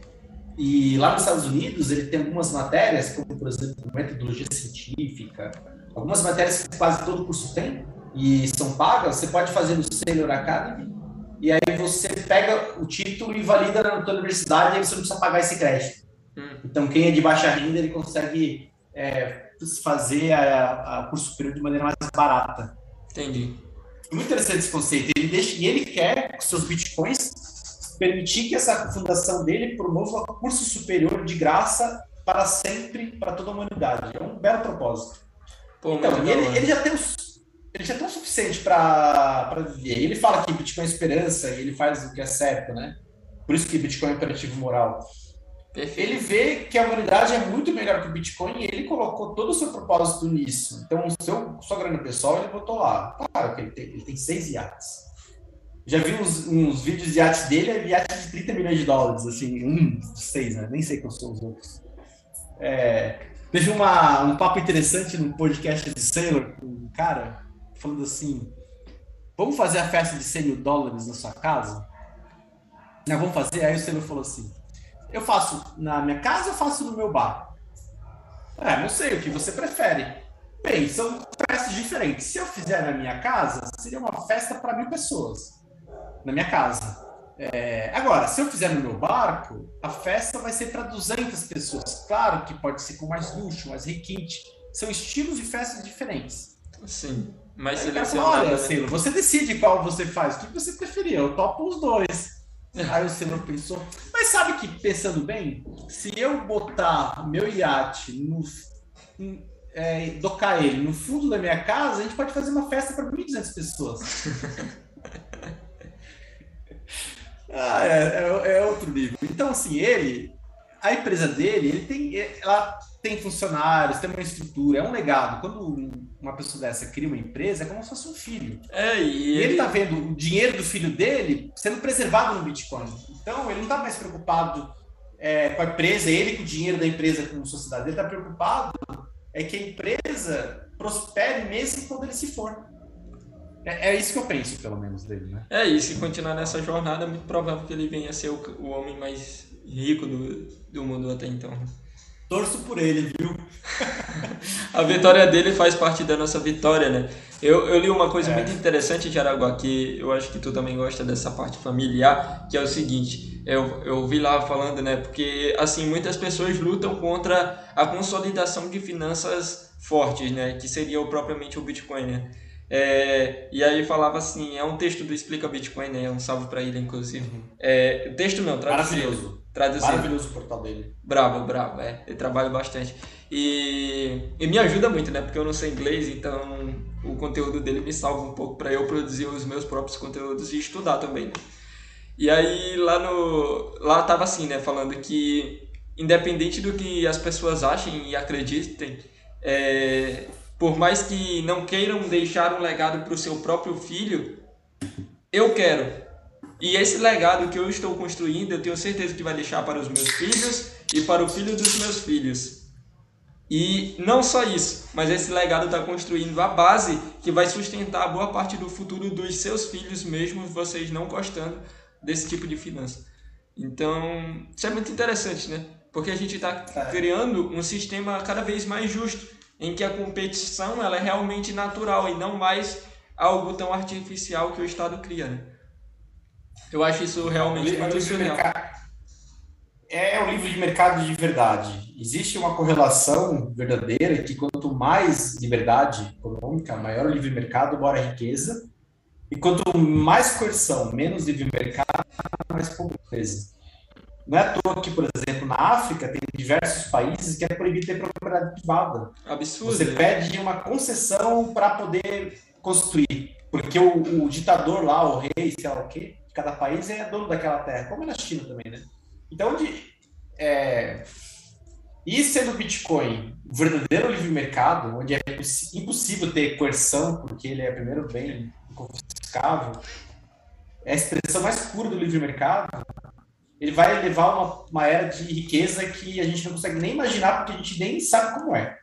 e lá nos Estados Unidos, ele tem algumas matérias, como, por exemplo, metodologia científica, algumas matérias que quase todo curso tem e são pagas, você pode fazer no Senior Academy, e aí você pega o título e valida na tua universidade, e aí você não precisa pagar esse crédito. Hum. Então, quem é de baixa renda, ele consegue é, fazer a, a curso superior de maneira mais barata. Entendi. Muito interessante esse conceito. Ele deixa, e ele quer, seus bitcoins, permitir que essa fundação dele promova curso superior de graça para sempre, para toda a humanidade. É um belo propósito. Pô, então, ele, ele, já tem os, ele já tem o suficiente para viver. Ele fala que Bitcoin é esperança e ele faz o que é certo, né? Por isso que Bitcoin é imperativo moral. Perfeito. Ele vê que a humanidade é muito melhor que o Bitcoin e ele colocou todo o seu propósito nisso. Então, o seu, sua grana pessoal, ele botou lá. Claro que ele tem, ele tem seis iates. Já vi uns, uns vídeos de arte dele, é de arte de 30 milhões de dólares, assim, um seis, né? Nem sei quais são os outros. É, teve uma, um papo interessante no podcast de Sailor, com um cara falando assim: vamos fazer a festa de 100 mil dólares na sua casa? Nós vamos fazer? Aí o Senhor falou assim: eu faço na minha casa ou faço no meu bar? É, não sei, o que você prefere. Bem, são festas diferentes. Se eu fizer na minha casa, seria uma festa para mil pessoas. Na minha casa. É, agora, se eu fizer no meu barco, a festa vai ser para 200 pessoas. Claro que pode ser com mais luxo, mais requinte. São estilos de festas diferentes. Sim, mas selecionado. Olha, Silo, você decide qual você faz. O que você preferia? Eu topo os dois. Aí o Senhor pensou, mas sabe que, pensando bem, se eu botar meu iate no. É, docar ele no fundo da minha casa, a gente pode fazer uma festa para 1.200 pessoas. ah, é, é, é, outro nível. Então, assim, ele, a empresa dele, ele tem, ela tem funcionários, tem uma estrutura, é um legado. Quando uma pessoa dessa cria uma empresa, é como se fosse um filho. É, e, e ele está vendo o dinheiro do filho dele sendo preservado no Bitcoin. Então, ele não está mais preocupado é, com a empresa, ele com o dinheiro da empresa como sociedade. Ele está preocupado é que a empresa prospere mesmo quando ele se for. É, é, isso que eu penso, pelo menos, dele, né? É, e se continuar nessa jornada, é muito provável que ele venha a ser o, o homem mais rico do, do mundo até então. Torço por ele, viu? a vitória dele faz parte da nossa vitória, né? Eu, eu li uma coisa é. muito interessante de Araguá, que eu acho que tu também gosta dessa parte familiar, que é o seguinte, eu, eu vi lá falando, né? Porque, assim, muitas pessoas lutam contra a consolidação de finanças fortes, né? Que seria o, propriamente o Bitcoin, né? É, e aí falava assim, é um texto do Explica Bitcoin, né? Um salve para ele, inclusive. Uhum. É, texto não, traduzido. Maravilhoso. Traduzido. Maravilhoso o portal dele. Bravo, bravo, é. Eu trabalho bastante. E, e me ajuda muito, né? Porque eu não sei inglês, então o conteúdo dele me salva um pouco para eu produzir os meus próprios conteúdos e estudar também, né? E aí lá no lá tava assim, né, falando que independente do que as pessoas achem e acreditem, é, por mais que não queiram deixar um legado para o seu próprio filho, eu quero. E esse legado que eu estou construindo, eu tenho certeza que vai deixar para os meus filhos e para o filho dos meus filhos. E não só isso, mas esse legado está construindo a base que vai sustentar boa parte do futuro dos seus filhos, mesmo vocês não gostando desse tipo de finança. Então, isso é muito interessante, né? Porque a gente está é. criando um sistema cada vez mais justo em que a competição ela é realmente natural e não mais algo tão artificial que o Estado cria. Né? Eu acho isso realmente muito surreal. É o livro de mercado de verdade. Existe uma correlação verdadeira que quanto mais liberdade econômica, maior o livre mercado, maior a riqueza. E quanto mais coerção, menos livre mercado, mais pobreza. Não é à toa que, por exemplo, na África tem diversos países que é proibido ter propriedade privada. Absurdo. Você pede uma concessão para poder construir. Porque o, o, ditador lá, o rei, sei lá o quê, cada país é dono daquela terra, como é na China também, né? Então, de, é, e sendo o Bitcoin o verdadeiro livre mercado, onde é impossível ter coerção, porque ele é primeiro bem confiscável, é a expressão mais pura do livre mercado, ele vai levar uma, uma era de riqueza que a gente não consegue nem imaginar, porque a gente nem sabe como é.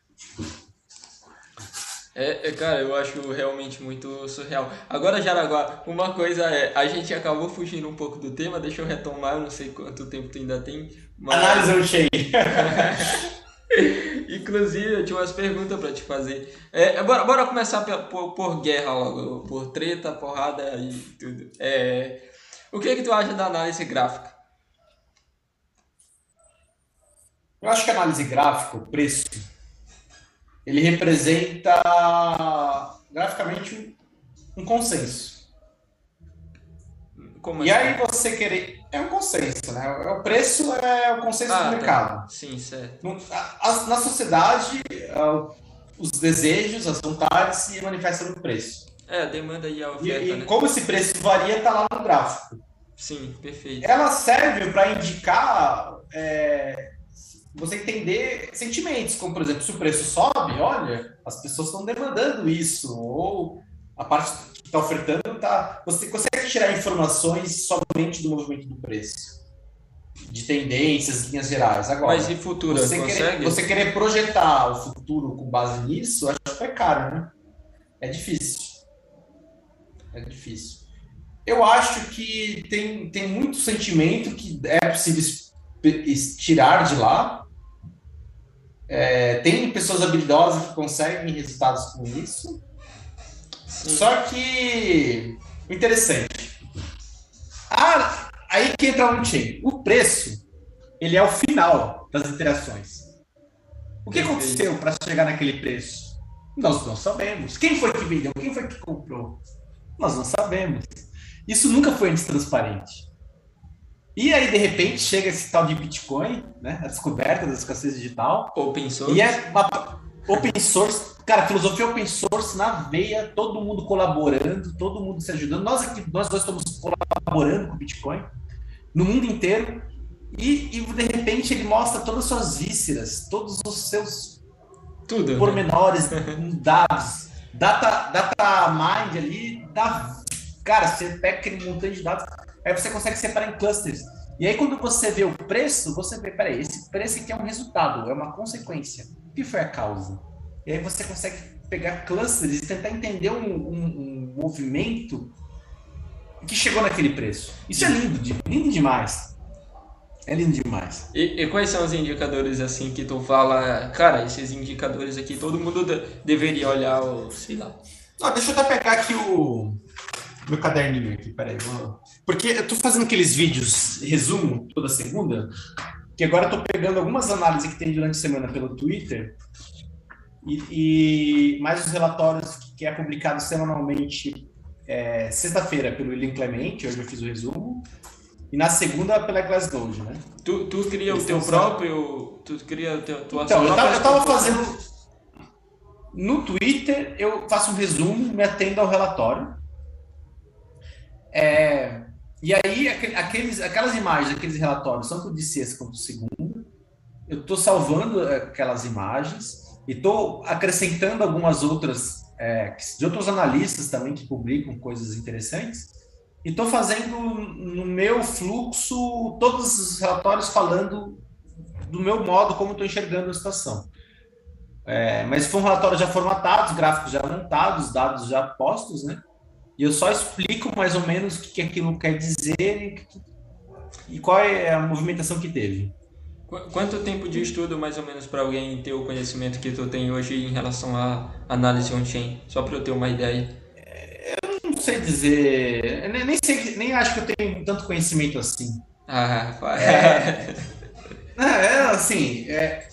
É, é, cara, eu acho realmente muito surreal. Agora, Jaraguá, uma coisa é, a gente acabou fugindo um pouco do tema, deixa eu retomar, eu não sei quanto tempo tu ainda tem. Mas... Análise eu cheio. Inclusive, eu tinha umas perguntas para te fazer. É, é, bora, bora começar por, por, guerra logo, por treta, porrada e tudo. É, o que, é que tu acha da análise gráfica? Eu acho que a análise gráfica, o preço, ele representa graficamente um, consenso. Como e aí você querer. É um consenso, né? O preço é o consenso ah, do tá. mercado. Tá. Sim, certo. na sociedade, os desejos, as vontades se manifestam no preço. É, a demanda e a oferta. E, né? como esse preço varia, está lá no gráfico. Sim, perfeito. Ela serve para indicar é, você entender sentimentos, como por exemplo, se o preço sobe, olha, as pessoas estão demandando isso, ou a parte que está ofertando está. Você consegue tirar informações somente do movimento do preço, de tendências, linhas gerais. Agora, mas e futuro? Você querer, você querer projetar o futuro com base nisso, acho que é caro, né? É difícil. É difícil. eu acho que tem, tem muito sentimento que é possível tirar de lá. É, tem pessoas habilidosas que conseguem resultados com isso. Sim. Só que interessante. Ah, aí que entra um chain. O preço, ele é o final das interações. O que aconteceu para chegar naquele preço? Nós não sabemos. Quem foi que vendeu? Quem foi que comprou? Nós não sabemos. Isso nunca foi antes transparente. E aí, de repente, chega esse tal de Bitcoin, né? A descoberta da escassez digital. Open source. E é uma open source. Cara, filosofia open source na veia, todo mundo colaborando, todo mundo se ajudando. Nós aqui, nós dois estamos colaborando com o Bitcoin no mundo inteiro. E, e de repente ele mostra todas as suas vísceras, todos os seus Tudo, né? pormenores, né? dados. Data, data mind ali, dá, cara, você pega aquele montante de dados, aí você consegue separar em clusters. E aí, quando você vê o preço, você vê, peraí, esse preço aqui é um resultado, é uma consequência. O que foi a causa? E aí você consegue pegar clusters e tentar entender um, um, um movimento que chegou naquele preço. Isso é lindo, lindo demais. É lindo demais. E, e, quais são os indicadores assim que tu fala, cara, esses indicadores aqui todo mundo de, deveria olhar, ou, sei lá. Não, deixa eu até pegar aqui o meu caderninho aqui, peraí. Vou... Porque eu tô fazendo aqueles vídeos, resumo, toda segunda, que agora eu tô pegando algumas análises que tem durante a semana pelo Twitter e, e mais os relatórios que é publicado semanalmente é, sexta-feira pelo William Clemente, hoje eu fiz o resumo, e na segunda pela Glassnode, né? Tu, tu cria o teu próprio. Tu cria o teu, tua Então, eu tava, eu tava fazendo. No Twitter, eu faço um resumo, me atendo ao relatório. É, e aí, aqueles, aquelas imagens, aqueles relatórios, tanto de sexta quanto de segunda, eu estou salvando aquelas imagens e estou acrescentando algumas outras, é, de outros analistas também que publicam coisas interessantes e estou fazendo no meu fluxo todos os relatórios falando do meu modo como estou enxergando a situação. É, mas foram relatórios já formatados, gráficos já montados, dados já postos, né? E eu só explico mais ou menos o que aquilo quer dizer e qual é a movimentação que teve. Quanto tempo de estudo, mais ou menos, para alguém ter o conhecimento que tu tem hoje em relação à análise on-chain? Só para eu ter uma ideia sei dizer. Nem, nem, sei, nem acho que eu tenho tanto conhecimento assim. Ah, é, é assim, é,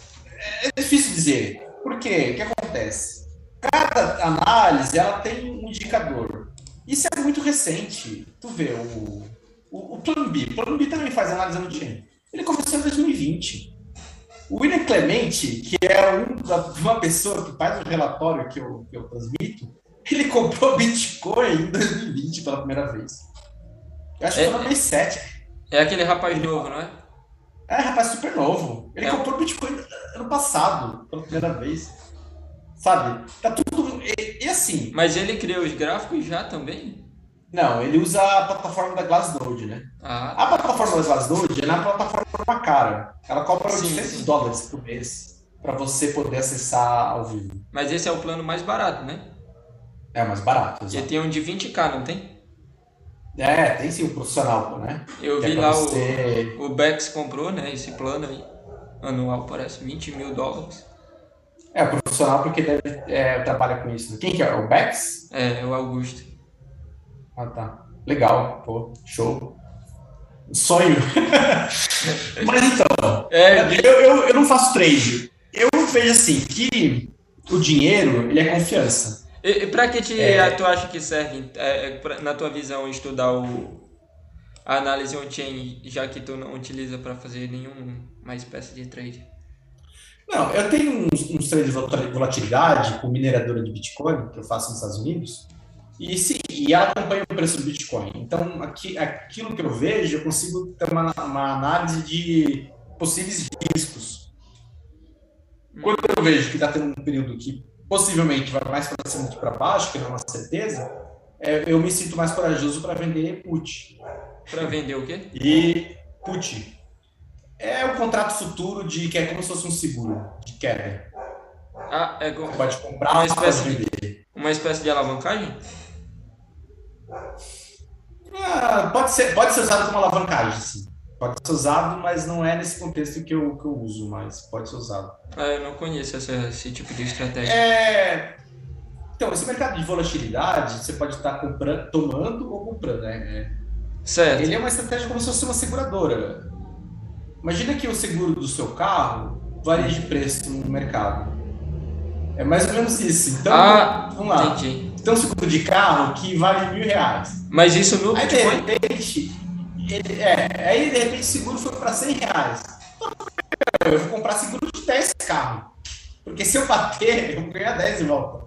é difícil dizer. Por quê? O que acontece? Cada análise ela tem um indicador. Isso é muito recente. Tu vê o, o, o Plano B. O Plano B também faz análise no time. Ele começou em 2020. O William Clemente, que é um, uma pessoa que faz o relatório que eu, que eu transmito, ele comprou Bitcoin em 2020 pela primeira vez. Eu acho que é, foi na vez 7. É aquele rapaz novo, não é? É, rapaz super novo. Ele é. comprou Bitcoin ano passado, pela primeira vez. Sabe? Tá tudo. E, e, assim. Mas ele criou os gráficos já também? Não, ele usa a plataforma da Glassnode, né? Ah. A plataforma da Glassnode é na plataforma cara. Ela cobra sim, 800 sim. dólares por mês para você poder acessar ao vivo. Mas esse é o plano mais barato, né? É mais barato. Exato. tem um de 20k, não tem? É, tem sim o profissional, né? Eu que vi é lá você... o, o Bex comprou, né? Esse plano aí. Anual parece 20 mil dólares. É, o profissional porque deve, é, trabalha com isso. Quem que é? O Bex? É, é o Augusto. Ah, tá. Legal, pô, show. Sonho. Mas então, é, eu, eu, eu não faço trade. Eu vejo assim que o dinheiro, ele é confiança. E, e para que te, é... tu acha que serve, é, é, pra, na tua visão, estudar o, a análise on-chain, já que tu não utiliza para fazer nenhuma espécie de trade? Não, eu tenho uns, uns trades de volatilidade com mineradora de Bitcoin, que eu faço nos Estados Unidos, e, sim, e ela acompanha o preço do Bitcoin. Então, aqui, aquilo que eu vejo, eu consigo ter uma, uma análise de possíveis riscos. Quando eu vejo que está tendo um período que possivelmente vai mais para cima que para baixo, que não é uma certeza, é, eu me sinto mais corajoso para vender put. Para vender o quê? E put. É o contrato futuro de que é como se fosse um seguro de queda. Ah, é Você pode comprar, uma espécie. De, uma espécie de alavancagem? Ah, pode, ser, pode ser usado como alavancagem, sim. Pode ser usado, mas não é nesse contexto que eu, que eu uso, mas pode ser usado. Ah, eu não conheço essa, esse tipo de estratégia. É... Então, esse mercado de volatilidade, você pode estar comprando, tomando ou comprando, né? É... Certo. Ele é uma estratégia como se fosse uma seguradora. Imagina que o seguro do seu carro varia de preço no mercado. É mais ou menos isso. Então, ah, vamos lá. Entendi. Tem um seguro de carro que vale mil reais. Mas isso no Aí, de repente, ele, é, aí de repente o seguro foi para 100 reais. Eu vou comprar seguro de 10 carros. Porque se eu bater, eu vou ganhar 10 de volta.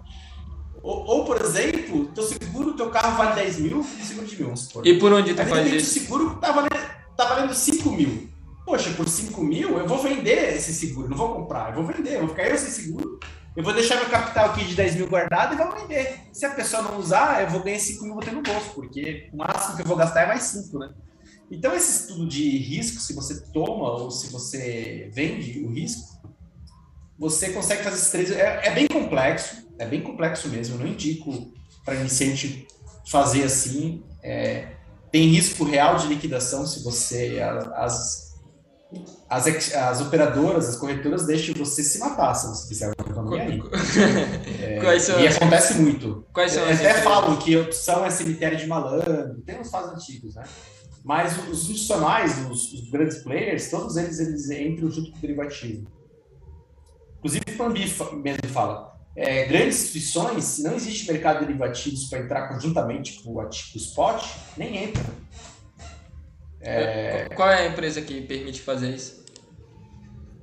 Ou, ou, por exemplo, teu seguro, teu carro vale 10 mil e seguro de mil. E por onde tu faz repente, isso? o seguro tá valendo, tá valendo 5 mil. Poxa, por 5 mil eu vou vender esse seguro, não vou comprar, eu vou vender, eu vou ficar eu sem seguro. Eu vou deixar meu capital aqui de 10 mil guardado e vou vender. Se a pessoa não usar, eu vou ganhar 5 mil ter no bolso, porque o máximo que eu vou gastar é mais 5, né? Então, esse estudo de risco, se você toma ou se você vende o risco, você consegue fazer esses três. É, é bem complexo, é bem complexo mesmo. Eu não indico para iniciante fazer assim. É, tem risco real de liquidação se você. As, as operadoras, as corretoras deixam você se matar se você aí. É, são e as- acontece muito. Quais são as Até falam que a opção é cemitério de malandro, tem uns fatos antigos, né? Mas os institucionais, os, os grandes players, todos eles, eles entram junto com o derivativo. Inclusive o Pambi mesmo fala, é, grandes instituições, não existe mercado de derivativos para entrar conjuntamente com o ativo spot, nem entra. Qual é a empresa que permite fazer isso?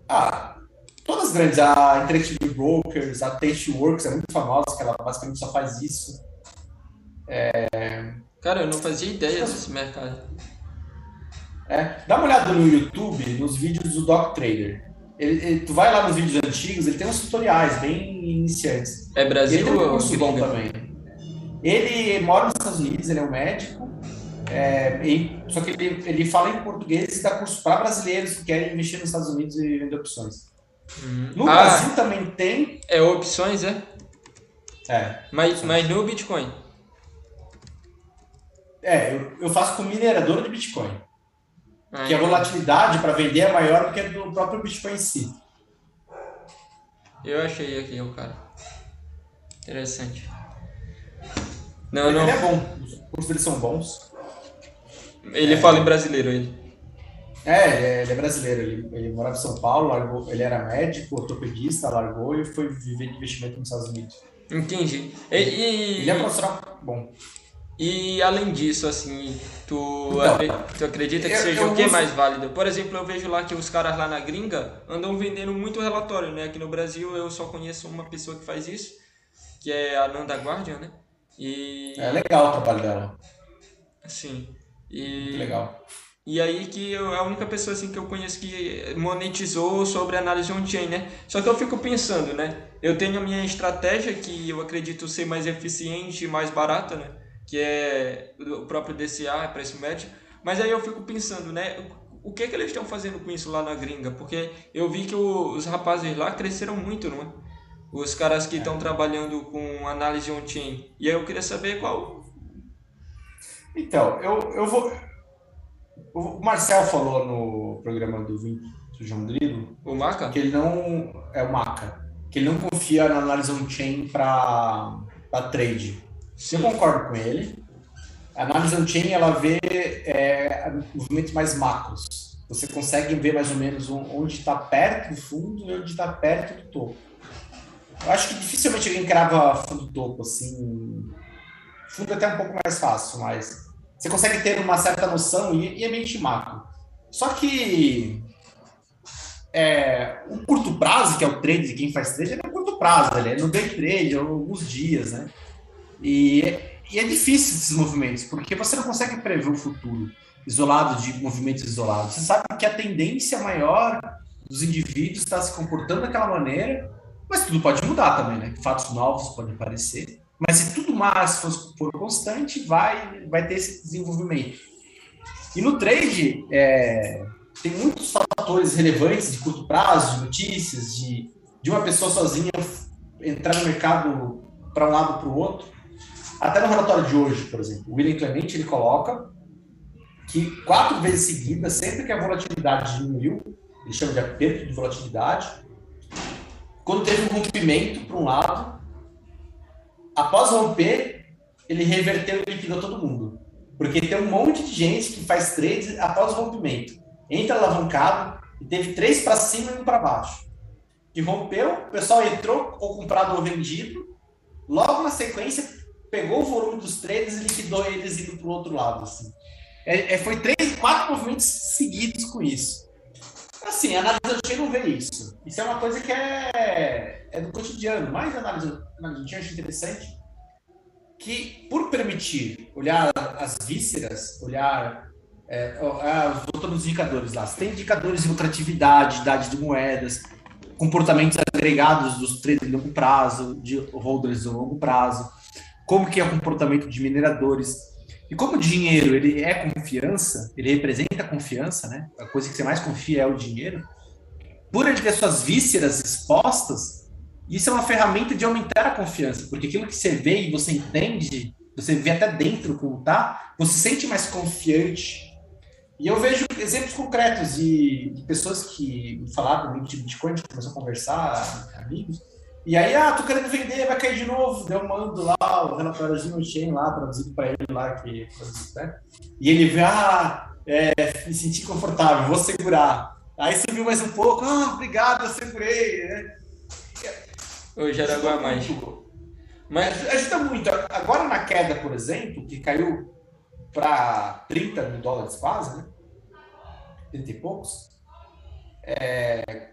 Ah, todas as grandes, a Interactive Brokers, a Tasteworks é muito famosa, que ela basicamente só faz isso. Cara, eu não fazia ideia desse mercado. É, dá uma olhada no YouTube, nos vídeos do Doc Trader. Ele, ele- tu vai lá nos vídeos antigos, ele tem uns tutoriais bem iniciantes. É E ele Brasil tem um ou curso bom gringa? também. Ele mora nos Estados Unidos, ele é um médico, é, e- só que ele, ele fala em português e dá curso para brasileiros que querem investir nos Estados Unidos e vender opções. Uhum. No Ah, Brasil também tem. é opções, é? É, Mas, mas no Bitcoin. é eu, eu faço com mineradora de Bitcoin, Ah, que a volatilidade para vender é maior do que a do próprio Bitcoin em si. Eu achei aqui o cara. Interessante. Não, não. Ele é bom, os cursos dele são bons. Ele fala em brasileiro, ele. É, ele é, ele é brasileiro, ele, ele morava em São Paulo, largou, ele era médico, ortopedista, largou e foi viver de investimento nos Estados Unidos. Entendi. E, e, Ele é profissional bom. e além disso, assim, tu, Então, acre- tu acredita que eu- seja eu o que uso- mais válido? Por exemplo, eu vejo lá que os caras lá na gringa andam vendendo muito relatório, né? Aqui no Brasil eu só conheço uma pessoa que faz isso, que é a Nanda Guardian, né? E. É legal o trabalho dela, Sim. E, legal. E aí que eu, é a única pessoa assim que eu conheço que monetizou sobre análise on-chain, né? Só que eu fico pensando, né? Eu tenho a minha estratégia que eu acredito ser mais eficiente e mais barata, né? Que é o próprio DCA, preço médio. Mas aí eu fico pensando, né? O que que eles estão fazendo com isso lá na gringa? Porque eu vi que o- os rapazes lá cresceram muito, não é? Os caras que estão trabalhando com análise on-chain. E aí eu queria saber qual... Então, eu, eu vou. O Marcel falou no programa do Vim do João Drilo O Maca? que ele não. É o Maca. Que ele não confia na análise on-chain para trade. Eu concordo com ele. A análise on-chain ela vê é, movimentos mais macros. Você consegue ver mais ou menos onde está perto do fundo e onde está perto do topo. Eu acho que dificilmente alguém crava fundo do topo, assim. Fundo é até um pouco mais fácil, mas você consegue ter uma certa noção e, e é mente macro. Só que é, o curto prazo, que é o trade, quem faz trade, é no curto prazo, ele é no day trade, é alguns dias, né? E, e é difícil esses movimentos, porque você não consegue prever o futuro isolado de movimentos isolados. Você sabe que a tendência maior dos indivíduos está se comportando daquela maneira, mas tudo pode mudar também, né? Fatos novos podem aparecer. Mas se tudo mais for, for constante, vai, vai ter esse desenvolvimento. E no trade, é, tem muitos fatores relevantes de curto prazo, de notícias, de, de uma pessoa sozinha entrar no mercado para um lado para o outro. Até no relatório de hoje, por exemplo, o William Clemente ele coloca que quatro vezes seguidas, sempre que a volatilidade diminuiu, ele chama de aperto de volatilidade, quando teve um rompimento para um lado, após romper, ele reverteu e liquidou todo mundo. Porque tem um monte de gente que faz trades após o rompimento. Entra alavancado e teve três para cima e um para baixo. Que rompeu, o pessoal entrou ou comprado ou vendido. Logo na sequência, pegou o volume dos trades e liquidou eles indo para o outro lado. Assim. É, é, foi três, quatro movimentos seguidos com isso. Assim, a análise antiga não vê isso. Isso é uma coisa que é, é do cotidiano. Mas a análise, análise antiga acho interessante que, por permitir olhar as vísceras, olhar é, ah, voltando nos indicadores lá, você tem indicadores de lucratividade, idade de moedas, comportamentos agregados dos traders de longo prazo, de holders de longo prazo, como que é o comportamento de mineradores. E como o dinheiro ele é confiança, ele representa confiança, né? A coisa que você mais confia é o dinheiro. Por ele ter suas vísceras expostas, isso é uma ferramenta de aumentar a confiança, porque aquilo que você vê e você entende, você vê até dentro como tá, você se sente mais confiante. E eu vejo exemplos concretos de, de pessoas que falaram comigo de Bitcoin, a começou a conversar, amigos, e aí, ah, tô querendo vender, vai cair de novo. Deu um mando lá, o relatóriozinho chain lá, traduzido para ele lá, que né? E ele vê, ah, é, me senti confortável, vou segurar. Aí subiu mais um pouco, ah, obrigado, eu segurei. Né? Hoje era água mais. Mas ajuda muito. Agora na queda, por exemplo, que caiu para 30 mil dólares quase, né? 30 e poucos. É,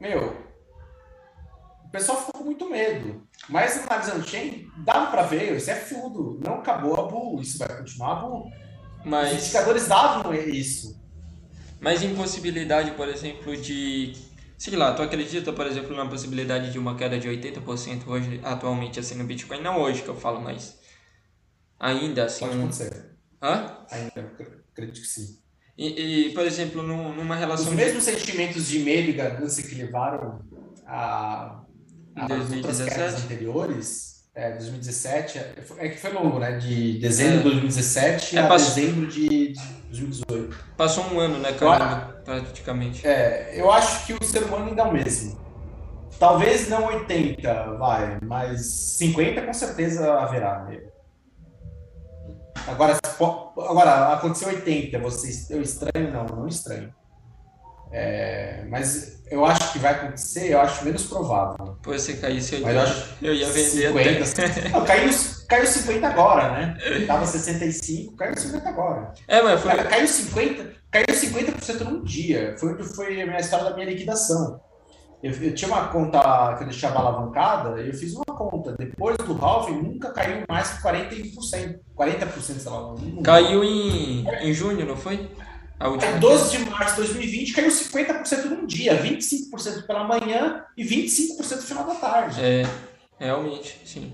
meu, pessoal ficou com muito medo. Mas analisando chain, dava para ver, isso é fundo, não acabou a bull, isso vai continuar a bull. Mas... Os indicadores davam isso. Mas impossibilidade, por exemplo, de. Sei lá, tu acredita, por exemplo, na possibilidade de uma queda de 80% hoje, atualmente, assim, no Bitcoin? Não hoje que eu falo, mas. Ainda assim. Pode acontecer. Hã? Ainda, acredito que sim. E, e, por exemplo, numa relação. Os mesmos sentimentos de medo e ganância que levaram a em 2017? anteriores, é, 2017, é, é que foi longo, né? De dezembro de 2017 é, a passou, dezembro de, 2018. Passou um ano, né, cara? Praticamente. É, eu acho que o ser humano ainda é o mesmo. Talvez não 80, vai, mas 50 com certeza haverá. Né? Agora, agora aconteceu 80, você, eu estranho? Não, não estranho. É, mas eu acho que vai acontecer, eu acho menos provável. Pô, se caísse, eu, mas eu, acho eu ia vender 50, até. Não, caiu, caiu 50 agora, né? Tava 65, caiu 50 agora. É, mas foi... Caiu 50, caiu 50% num dia. Foi, foi a minha história da minha liquidação. Eu, eu, tinha uma conta que eu deixava alavancada, eu fiz uma conta. Depois do halving, nunca caiu mais que 40%. 40%, sei lá. Caiu em, em junho, não foi? A última 12 de março de 2020 caiu 50% num dia, 25% pela manhã e 25% no final da tarde. É, realmente, sim.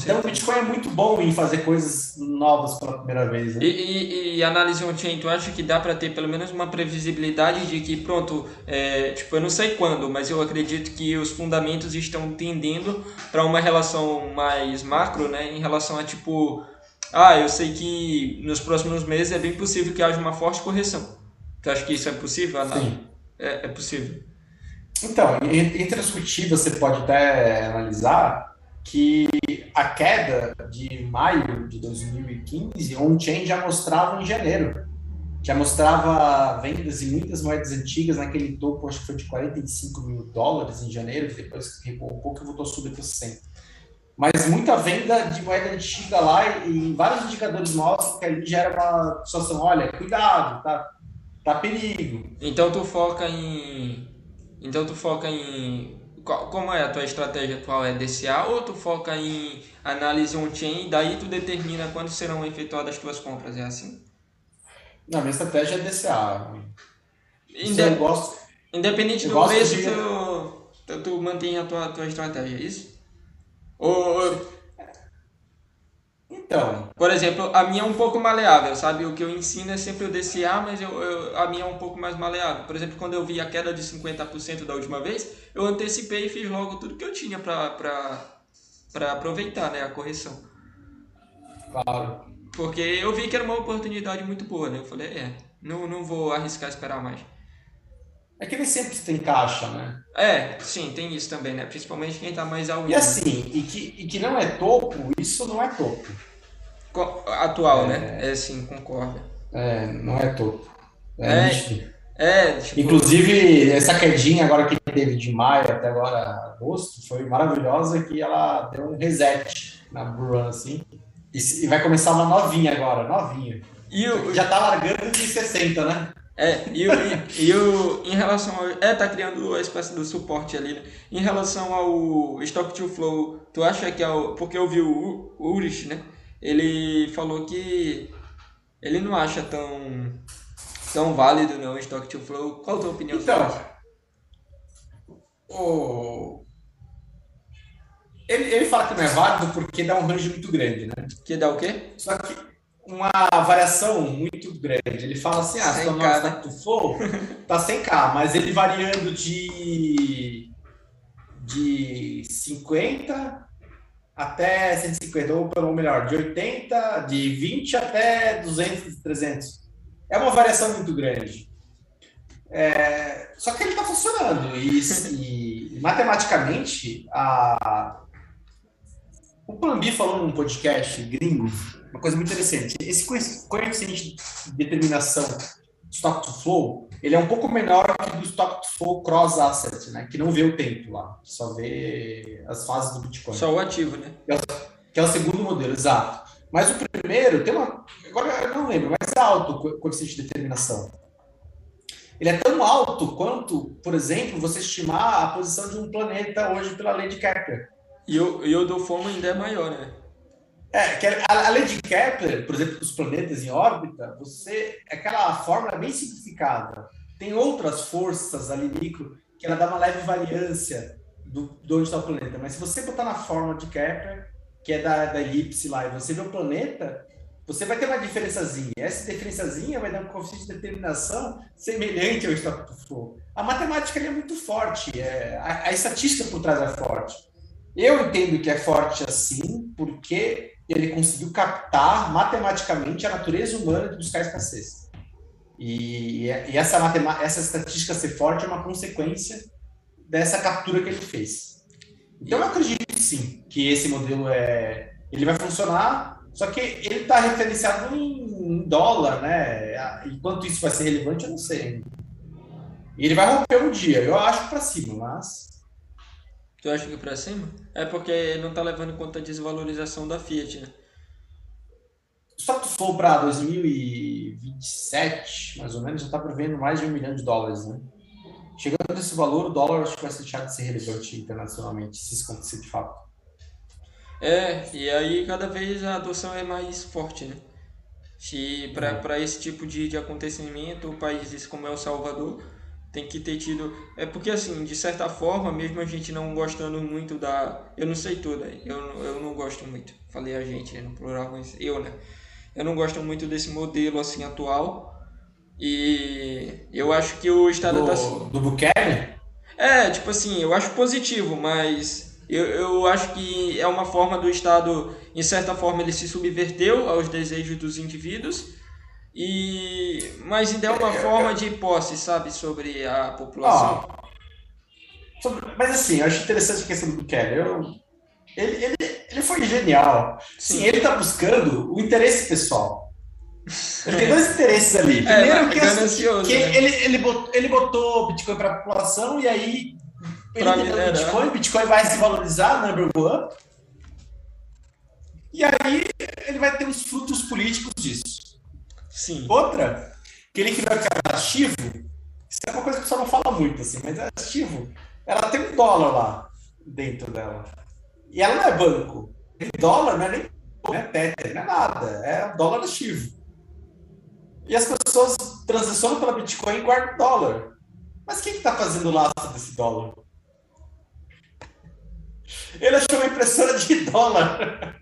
então o Bitcoin é muito bom em fazer coisas novas pela primeira vez. Né? E, e, e análise on-chain, tu acha que dá para ter pelo menos uma previsibilidade de que, pronto, é, tipo, eu não sei quando, mas eu acredito que os fundamentos estão tendendo para uma relação mais macro, né, em relação a, tipo, ah, eu sei que nos próximos meses é bem possível que haja uma forte correção. Tu acha que isso é possível, Ana? Sim. É, é possível. Então, entre as curtidas você pode até analisar que a queda de maio de 2015, on-chain já mostrava em janeiro. Já mostrava vendas de muitas moedas antigas naquele topo, acho que foi de 45 mil dólares em janeiro, depois recuou um pouco e voltou a subir para 60 mas muita venda de moeda antiga lá e, vários indicadores mostram que ali gera uma situação, olha, cuidado, tá, tá perigo. Então tu foca em então tu foca em como é a tua estratégia atual é DCA ou tu foca em análise on-chain e daí tu determina quando serão efetuadas as tuas compras, é assim? Não, minha estratégia é DCA. Inde eu gosto, independente eu do preço, de... tu, tu, tu mantém a tua, tua estratégia, é isso? Ou, então. Por exemplo, a minha é um pouco maleável, sabe? O que eu ensino é sempre o DCA, mas eu, eu, a minha é um pouco mais maleável. Por exemplo, quando eu vi a queda de 50% da última vez, eu antecipei e fiz logo tudo que eu tinha para aproveitar né, a correção. Claro. Porque eu vi que era uma oportunidade muito boa, né? Eu falei, é, não, não vou arriscar esperar mais. É que nem sempre tem caixa, né? É, sim, tem isso também, né? Principalmente quem tá mais ao E assim, e que, e que não é topo, isso não é topo. Co- Atual, né? É, sim, concordo. É, não é topo. É, É. É, tipo, Inclusive, essa quedinha agora que teve de maio até agora agosto foi maravilhosa que ela deu um reset na Buran, assim. E, e vai começar uma novinha agora, novinha. e o, Já tá largando de 60, né? É, e o, e, e o em relação ao. É, tá criando a espécie do suporte ali, né? Em relação ao Stock to Flow, tu acha que é o. Porque eu vi o U- Ulrich, né? Ele falou que ele não acha tão. tão válido não o Stock to Flow. Qual a tua opinião sobre Então, isso? o... ele, ele fala que não é válido porque dá um range muito grande, né? Que dá o quê? Só que uma variação muito grande. Ele fala assim, ah, se 100K, tua nota tá to flow, tá 100k, mas ele variando de de 50 até 150, ou pelo melhor, de 80, de 20 até 200, 300. É uma variação muito grande. É, só que ele está funcionando e, e matematicamente a, o Plan B falou num podcast gringo uma coisa muito interessante. Esse coeficiente de determinação stock to flow, ele é um pouco menor que do stock to flow cross asset, né? Que não vê o tempo lá, só vê as fases do Bitcoin. Só o ativo, né? Que é o segundo modelo, exato. Mas o primeiro tem uma. Agora eu não lembro, mas é alto o coeficiente de determinação. Ele é tão alto quanto, por exemplo, você estimar a posição de um planeta hoje pela lei de Kepler. E o, e o do FOMO ainda é maior, né? É, que a, a lei de Kepler, por exemplo, os planetas em órbita, você aquela fórmula bem simplificada. Tem outras forças ali micro que ela dá uma leve variância do, de onde está o planeta. Mas se você botar na fórmula de Kepler, que é da, da elipse lá, e você vê o planeta, você vai ter uma diferençazinha. Essa diferençazinha vai dar um coeficiente de determinação semelhante ao status quo. A matemática é muito forte, é, a, a estatística por trás é forte. Eu entendo que é forte assim, porque ele conseguiu captar matematicamente a natureza humana de buscar escassez. E, e essa, essa estatística ser forte é uma consequência dessa captura que ele fez. Então eu acredito sim que esse modelo é, ele vai funcionar, só que ele está referenciado em dólar, né? Enquanto isso vai ser relevante, eu não sei. E ele vai romper um dia, eu acho para cima, mas Tu acha que para cima? É porque não tá levando em conta a desvalorização da Fiat, né? Só que for para 2027, mais ou menos, já está prevendo mais de um milhão de dólares, né? Chegando nesse valor, o dólar acho que vai deixar de ser relevante internacionalmente, se isso acontecer de fato. É, e aí cada vez a adoção é mais forte, né? Se para esse tipo de, de acontecimento, países como El Salvador tem que ter tido. É porque, assim, de certa forma, mesmo a gente não gostando muito da. Eu não sei tudo, eu, eu não gosto muito. Falei a gente, no plural, mas eu, né? Eu não gosto muito desse modelo, assim, atual. E eu acho que o Estado do, tá. Do Bukele? É, tipo assim, eu acho positivo, mas eu, eu acho que é uma forma do Estado, em certa forma, ele se subverteu aos desejos dos indivíduos. E mas ainda é uma forma de posse, sabe, sobre a população. Ah, sobre, mas assim, eu acho interessante a questão do Bukele. Eu, ele, ele, ele foi genial. Sim, Sim ele está buscando o interesse pessoal. Ele tem dois interesses ali. Primeiro é, que, assim, que né? ele, ele, botou, ele botou Bitcoin para a população e aí pra ele minerar. Bitcoin, Bitcoin vai se valorizar, number one. E aí ele vai ter os frutos políticos disso. Sim. Outra, que ele criou aquela Chivo, isso é uma coisa que o pessoal não fala muito, assim, mas a Chivo, ela tem um dólar lá dentro dela. E ela não é banco. E dólar não é nem não é Tether, não é nada. É dólar Chivo. E as pessoas transacionam pela Bitcoin e guardam dólar. Mas quem está fazendo o lastro desse dólar? Ele achou uma impressora de dólar.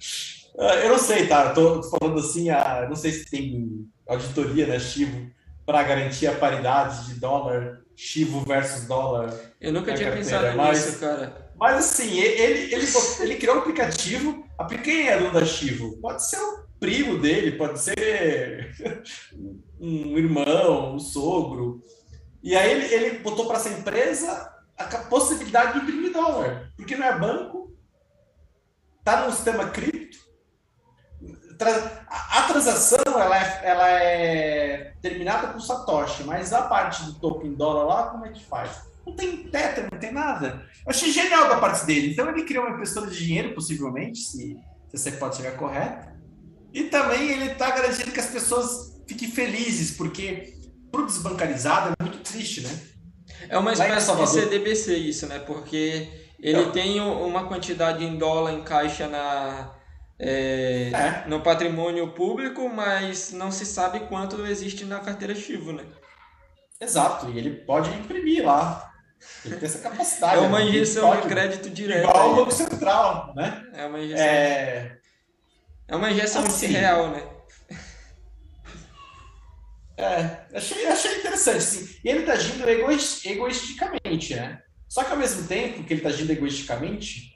Eu não sei, tá? Eu tô falando assim, a, não sei se tem auditoria, né, Chivo, para garantir a paridade de dólar, Chivo versus dólar. Eu nunca tinha carteira, pensado mas... nisso, cara. Mas assim, ele, ele, ele criou um aplicativo. A quem é aluno da Chivo? Pode ser o primo dele, pode ser um irmão, um sogro. E aí ele, ele botou para essa empresa a possibilidade de imprimir dólar, porque não é banco, tá no sistema cripto. A, transação ela é, ela é terminada com Satoshi, mas a parte do token dólar lá, como é que faz? Não tem teto, não tem nada. Eu achei genial da parte dele. Então ele criou uma impressora de dinheiro, possivelmente, se, se você pode chegar correto. E também ele está garantindo que as pessoas fiquem felizes, porque para o desbancarizado é muito triste, né? É uma espécie de CDBC isso, né? Porque ele então, tem uma quantidade em dólar em caixa na, é, é. no patrimônio público, mas não se sabe quanto existe na carteira ativo, né? Exato, e ele pode imprimir lá. Ele tem essa capacidade. É uma né? injeção de crédito direto. Igual o Banco Central, né? É uma injeção. É, é uma injeção assim, real, né? É, achei, achei interessante, sim. E ele está agindo egoist, egoisticamente, né? Só que ao mesmo tempo que ele está agindo egoisticamente,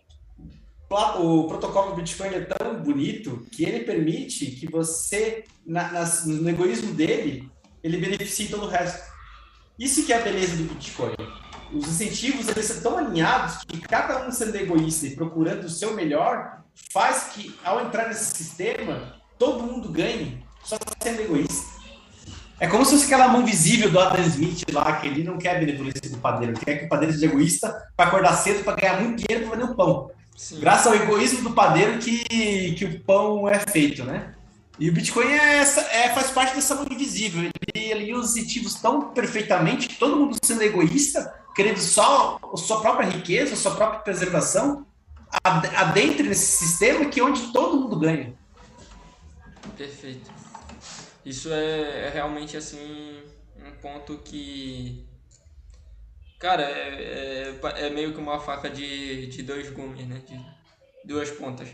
o protocolo do Bitcoin é tão bonito que ele permite que você, na, na, no egoísmo dele, ele beneficie todo o resto. Isso que é a beleza do Bitcoin. Os incentivos eles são tão alinhados que cada um sendo egoísta e procurando o seu melhor faz que, ao entrar nesse sistema, todo mundo ganhe só sendo egoísta. É como se fosse aquela mão visível do Adam Smith lá, que ele não quer a benevolência do padeiro, ele quer que o padeiro seja egoísta para acordar cedo, para ganhar muito dinheiro para vender o pão. Sim. Graças ao egoísmo do padeiro que, que o pão é feito, né? E o Bitcoin é é, faz parte dessa mão invisível. Ele, usa os incentivos tão perfeitamente, todo mundo sendo egoísta, querendo só a sua própria riqueza, a sua própria preservação, adentre nesse sistema que é onde todo mundo ganha. Perfeito. Isso é, é realmente assim um ponto que cara é, é, é, meio que uma faca de, de dois gumes, né? De duas pontas.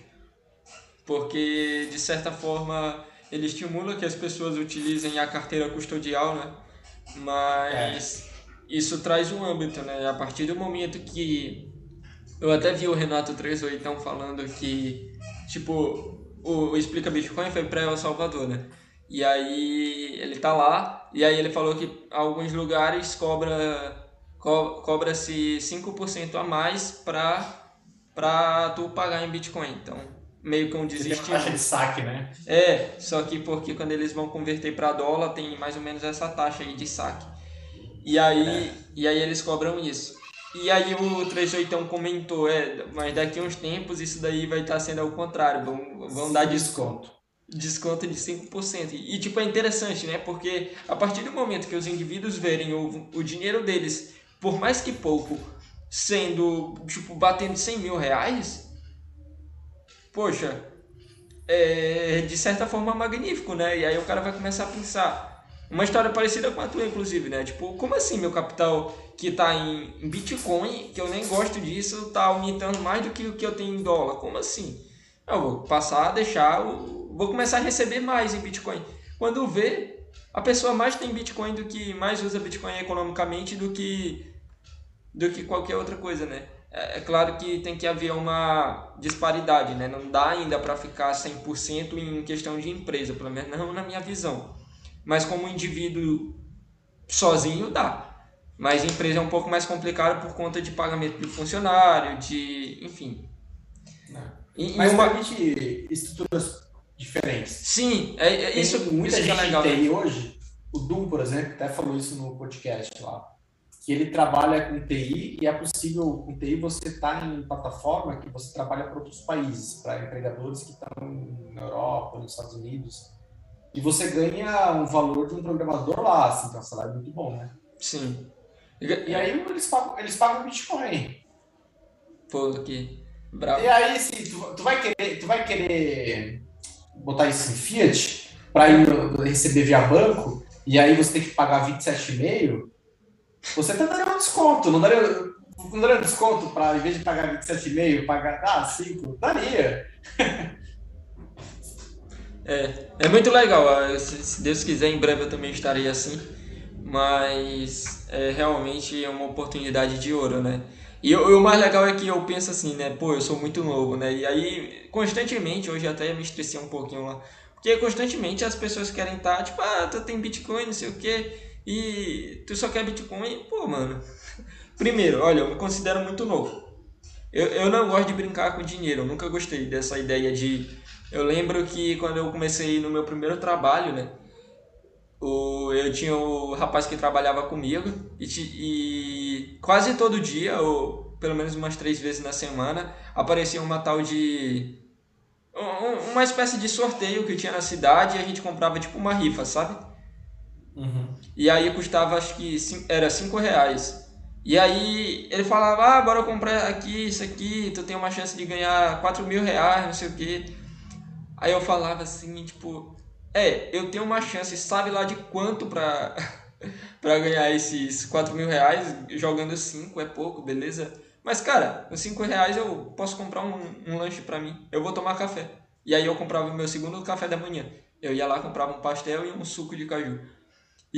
Porque de certa forma ele estimula que as pessoas utilizem a carteira custodial, né? Mas é. isso traz um âmbito, né? A partir do momento que eu até vi o Renato 38 falando que tipo o, Explica Bitcoin foi para El Salvador, né? E aí ele tá lá, e aí ele falou que alguns lugares cobra co, cobra-se 5% a mais para para tu pagar em Bitcoin. Então, meio que um desistir. taxa de saque, né? É, só que porque quando eles vão converter para dólar, tem mais ou menos essa taxa aí de saque. E aí, é. e aí eles cobram isso. E aí o 38 comentou, é, mas daqui a uns tempos isso daí vai estar tá sendo ao contrário, vão, vão dar desconto desconto de 5%. E, tipo, é interessante, né? Porque a partir do momento que os indivíduos verem o, o dinheiro deles, por mais que pouco, sendo, tipo, batendo 100 mil reais, poxa, é de certa forma magnífico, né? E aí o cara vai começar a pensar. Uma história parecida com a tua, inclusive, né? Tipo, como assim meu capital que tá em Bitcoin, que eu nem gosto disso, tá aumentando mais do que o que eu tenho em dólar? Como assim? Eu vou passar a deixar vou começar a receber mais em Bitcoin. Quando vê, a pessoa mais tem Bitcoin do que mais usa Bitcoin economicamente do que do que qualquer outra coisa, né? É, é claro que tem que haver uma disparidade, né? Não dá ainda para ficar 100% em questão de empresa, pelo menos não na minha visão. Mas como indivíduo sozinho dá. Mas empresa é um pouco mais complicado por conta de pagamento de funcionário, de, enfim. E, Mas uma... permite estruturas diferentes. Sim, é, é isso, Tem muita isso gente é legal. Tem né? hoje, o Dum, por exemplo, até falou isso no podcast lá, que ele trabalha com TI e é possível com TI você estar tá em plataforma que você trabalha para outros países, para empregadores que estão na Europa, nos Estados Unidos. E você ganha um valor de um programador lá, assim, que é um salário muito bom, né? Sim. E, e aí eles pagam, eles pagam Bitcoin. Pô, que bravo. E aí, assim, tu, tu, vai querer, tu vai querer botar isso em Fiat para receber via banco e aí você tem que pagar 27,5, você até daria um desconto, não daria, não daria um desconto para, em vez de pagar 27,5, pagar ah, 5? Daria. É, é muito legal. Se Deus quiser, em breve eu também estarei assim. mas é realmente uma oportunidade de ouro, né? E, e o mais legal é que eu penso assim, né? Pô, eu sou muito novo, né? E aí, constantemente, hoje até me estressei um pouquinho lá. Porque constantemente as pessoas querem estar, tá, tipo, ah, tu tem Bitcoin, não sei o quê, e tu só quer Bitcoin. Pô, mano. Primeiro, olha, eu me considero muito novo. Eu, eu não gosto de brincar com dinheiro, eu nunca gostei dessa ideia de. Eu lembro que quando eu comecei no meu primeiro trabalho, né? O, eu tinha o rapaz que trabalhava comigo e, e quase todo dia, ou pelo menos umas três vezes na semana, aparecia uma tal de. Uma espécie de sorteio que tinha na cidade e a gente comprava tipo uma rifa, sabe? Uhum. E aí custava, acho que era cinco reais. E aí ele falava, ah, bora comprar aqui, isso aqui, tu tem uma chance de ganhar 4 mil reais, não sei o quê. Aí eu falava assim, tipo, é, eu tenho uma chance, sabe lá de quanto pra, pra ganhar esses 4 mil reais, jogando 5 é pouco, beleza? Mas cara, com 5 reais eu posso comprar um, um lanche pra mim, eu vou tomar café. E aí eu comprava o meu segundo café da manhã. Eu ia lá, comprava um pastel e um suco de caju.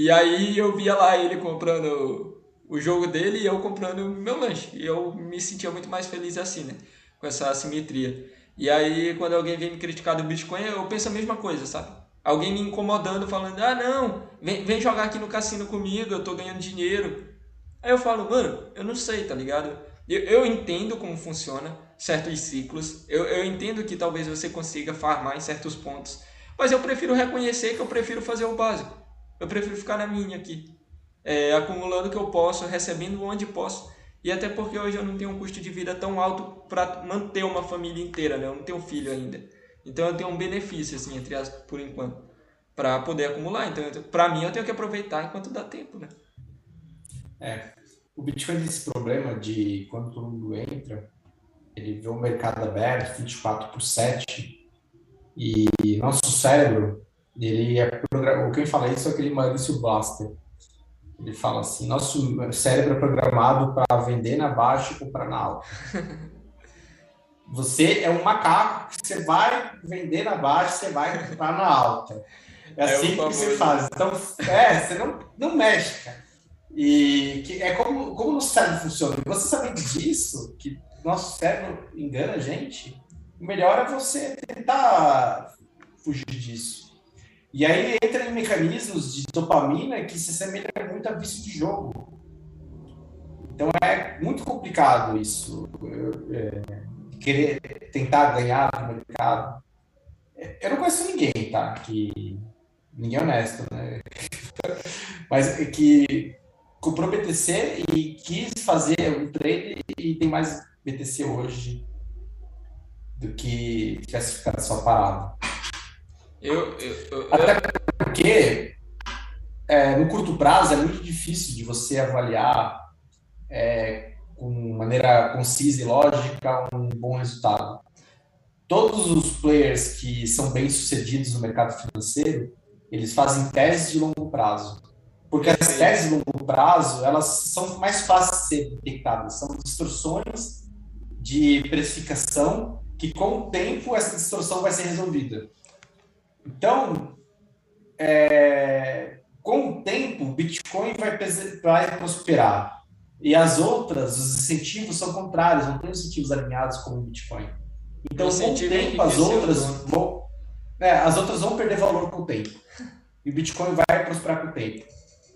E aí eu via lá ele comprando o jogo dele e eu comprando o meu lanche. E eu me sentia muito mais feliz assim, né? Com essa assimetria. E aí, quando alguém vem me criticar do Bitcoin, eu penso a mesma coisa, sabe? Alguém me incomodando, falando, ah, não, vem, vem jogar aqui no cassino comigo, eu tô ganhando dinheiro. Aí eu falo, mano, eu não sei, tá ligado? Eu, eu entendo como funciona certos ciclos, eu, eu entendo que talvez você consiga farmar em certos pontos, mas eu prefiro reconhecer que eu prefiro fazer o básico. Eu prefiro ficar na minha aqui é, acumulando o que eu posso, recebendo onde posso. E até porque hoje eu não tenho um custo de vida tão alto para manter uma família inteira, né? Eu não tenho filho ainda. Então eu tenho um benefício, assim, entre as, por enquanto, para poder acumular. Então, para mim, eu tenho que aproveitar enquanto dá tempo, né? É. O Bitcoin tem esse problema de quando todo mundo entra, ele vê o mercado aberto, 24 por 7, e nosso cérebro, ele é programado. Quem fala isso é aquele Maurício Blaster ele fala assim: nosso cérebro é programado para vender na baixa e comprar na alta. Você é um macaco que você vai vender na baixa, você vai comprar na alta. É, é assim é que você faz. Então, é, você não, não mexe, cara. E que é como, como o cérebro funciona. Você sabendo disso, que nosso cérebro engana a gente, o melhor é você tentar fugir disso. E aí entra em mecanismos de dopamina que se assemelham muito a vício de jogo. Então é muito complicado isso, é, querer tentar ganhar no mercado. Eu não conheço ninguém, tá? Que ninguém é honesto, né? Mas é que comprou BTC e quis fazer um trade e tem mais BTC hoje do que tivesse ficado só parado. Eu, eu, eu, Até porque é, no curto prazo é muito difícil de você avaliar é, com maneira concisa e lógica um bom resultado. Todos os players que são bem sucedidos no mercado financeiro, eles fazem teses de longo prazo. Porque as teses de longo prazo, elas são mais fáceis de ser detectadas. São distorções de precificação que, com o tempo, essa distorção vai ser resolvida. Então, é, com o tempo, o Bitcoin vai, vai prosperar. E as outras, os incentivos são contrários, não tem incentivos alinhados com o Bitcoin. Então, com o tempo, as outras vão, é, as outras vão perder valor com o tempo. E o Bitcoin vai prosperar com o tempo.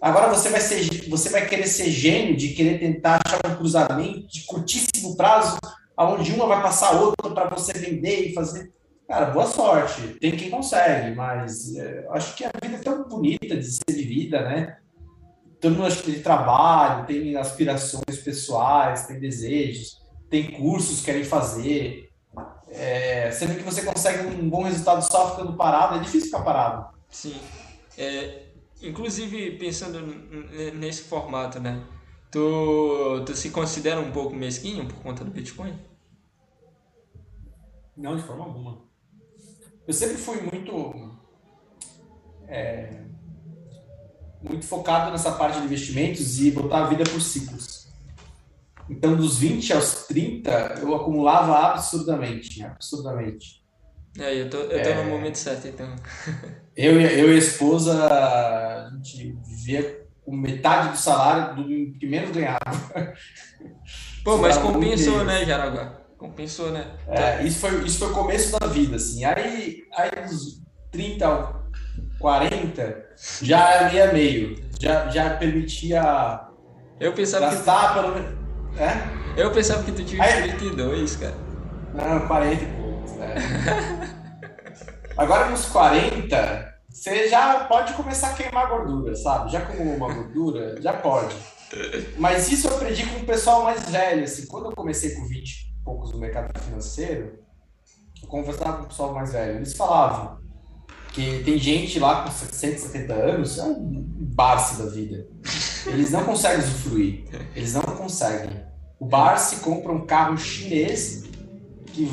Agora você vai ser, você vai querer ser gênio de querer tentar achar um cruzamento de curtíssimo prazo, aonde uma vai passar a outra para você vender e fazer. Cara, boa sorte. Tem quem consegue, mas é, acho que a vida é tão bonita de ser vivida, né? Todo mundo acha que tem trabalho, tem aspirações pessoais, tem desejos, tem cursos que querem fazer. É, sendo que você consegue um bom resultado só ficando parado, é difícil ficar parado. Sim. É, inclusive, pensando nesse formato, né? Tu, tu se considera um pouco mesquinho por conta do Bitcoin? Não, de forma alguma eu sempre fui muito é, muito focado nessa parte de investimentos e botar a vida por ciclos. Então, dos 20 aos 30, eu acumulava absurdamente, absurdamente. É, eu tô, eu tô é, no momento certo, então. eu, eu e a esposa, a gente vivia com metade do salário do que menos ganhava. Pô, mas compensou, né, Jaraguá? Compensou, né? É, isso foi, isso foi o começo da vida, assim. Aí, aí dos 30 ao 40, já ia meio. Já, já permitia eu pensava gastar que... pelo menos. É? Eu pensava que tu tinha aí... 32, cara. Não, 40 e poucos, né? Agora nos 40, você já pode começar a queimar gordura, sabe? Já acumulou uma gordura, já pode. Mas isso eu aprendi com o pessoal mais velho, assim. Quando eu comecei com 20 e poucos no mercado financeiro, eu conversava com o pessoal mais velho. Eles falavam que tem gente lá com 60, 70 anos, é um barce da vida. Eles não conseguem usufruir. Eles não conseguem. O barce compra um carro chinês que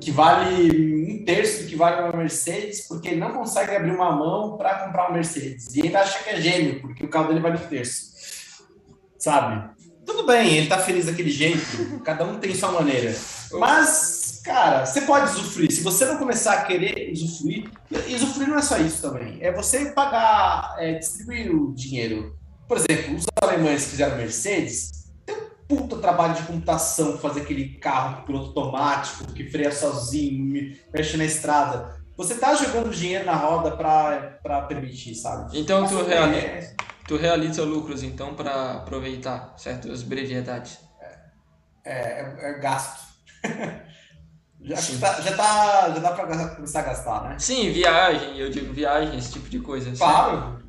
que vale um terço do que vale uma Mercedes, porque ele não consegue abrir uma mão para comprar uma Mercedes. E ainda acha que é gênio, porque o carro dele vale um terço. Sabe? Tudo bem, ele tá feliz daquele jeito, cada um tem sua maneira. Mas, cara, você pode usufruir. Se você não começar a querer usufruir, usufruir não é só isso também. É você pagar, é, distribuir o dinheiro. Por exemplo, os alemães que fizeram Mercedes, puta trabalho de computação fazer aquele carro com piloto automático, que freia sozinho, mexe na estrada. Você tá jogando dinheiro na roda para permitir, sabe? Então tu, reali é... tu realiza lucros então para aproveitar certas brevidades. É, é, é gasto. já, tá, já, tá, já dá para começar a gastar, né? Sim, viagem, eu digo viagem, esse tipo de coisa. Claro,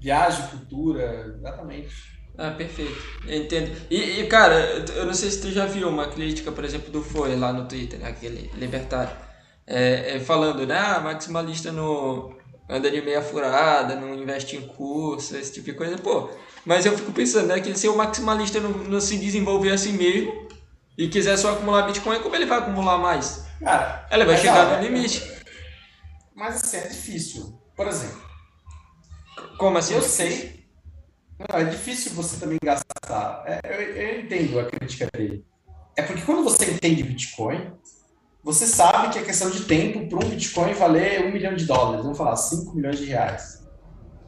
viagem, cultura, exatamente. Ah, perfeito. Entendo. E, e, cara, eu não sei se tu já viu uma crítica, por exemplo, do Foi lá no Twitter, né, aquele libertário, é, é, falando, né, ah, maximalista no anda de meia furada, não investe em curso, esse tipo de coisa. Pô, mas eu fico pensando, né, que se o maximalista não, não se desenvolver assim mesmo e quiser só acumular Bitcoin, como ele vai acumular mais? Cara, ela vai chegar no limite. Mas assim, é difícil. Por exemplo. Como assim? Eu sei não, é difícil você também gastar. É, eu, eu, entendo a crítica dele. É porque quando você entende Bitcoin, você sabe que é questão de tempo para um Bitcoin valer um milhão de dólares. Vamos falar, 5 milhões de reais.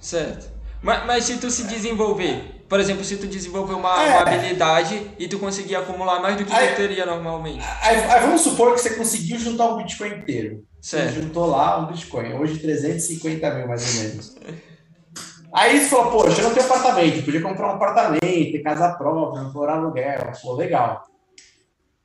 Certo. Mas, mas se tu se desenvolver, por exemplo, se tu desenvolver uma, é. uma habilidade e tu conseguir acumular mais do que aí, tu teria normalmente. Aí, aí, vamos supor que você conseguiu juntar um Bitcoin inteiro. Certo. Você juntou lá um Bitcoin, hoje 350 mil mais ou menos. Aí você falou, poxa, eu não tenho apartamento, podia comprar um apartamento, ter casa própria, for aluguel, pô, legal.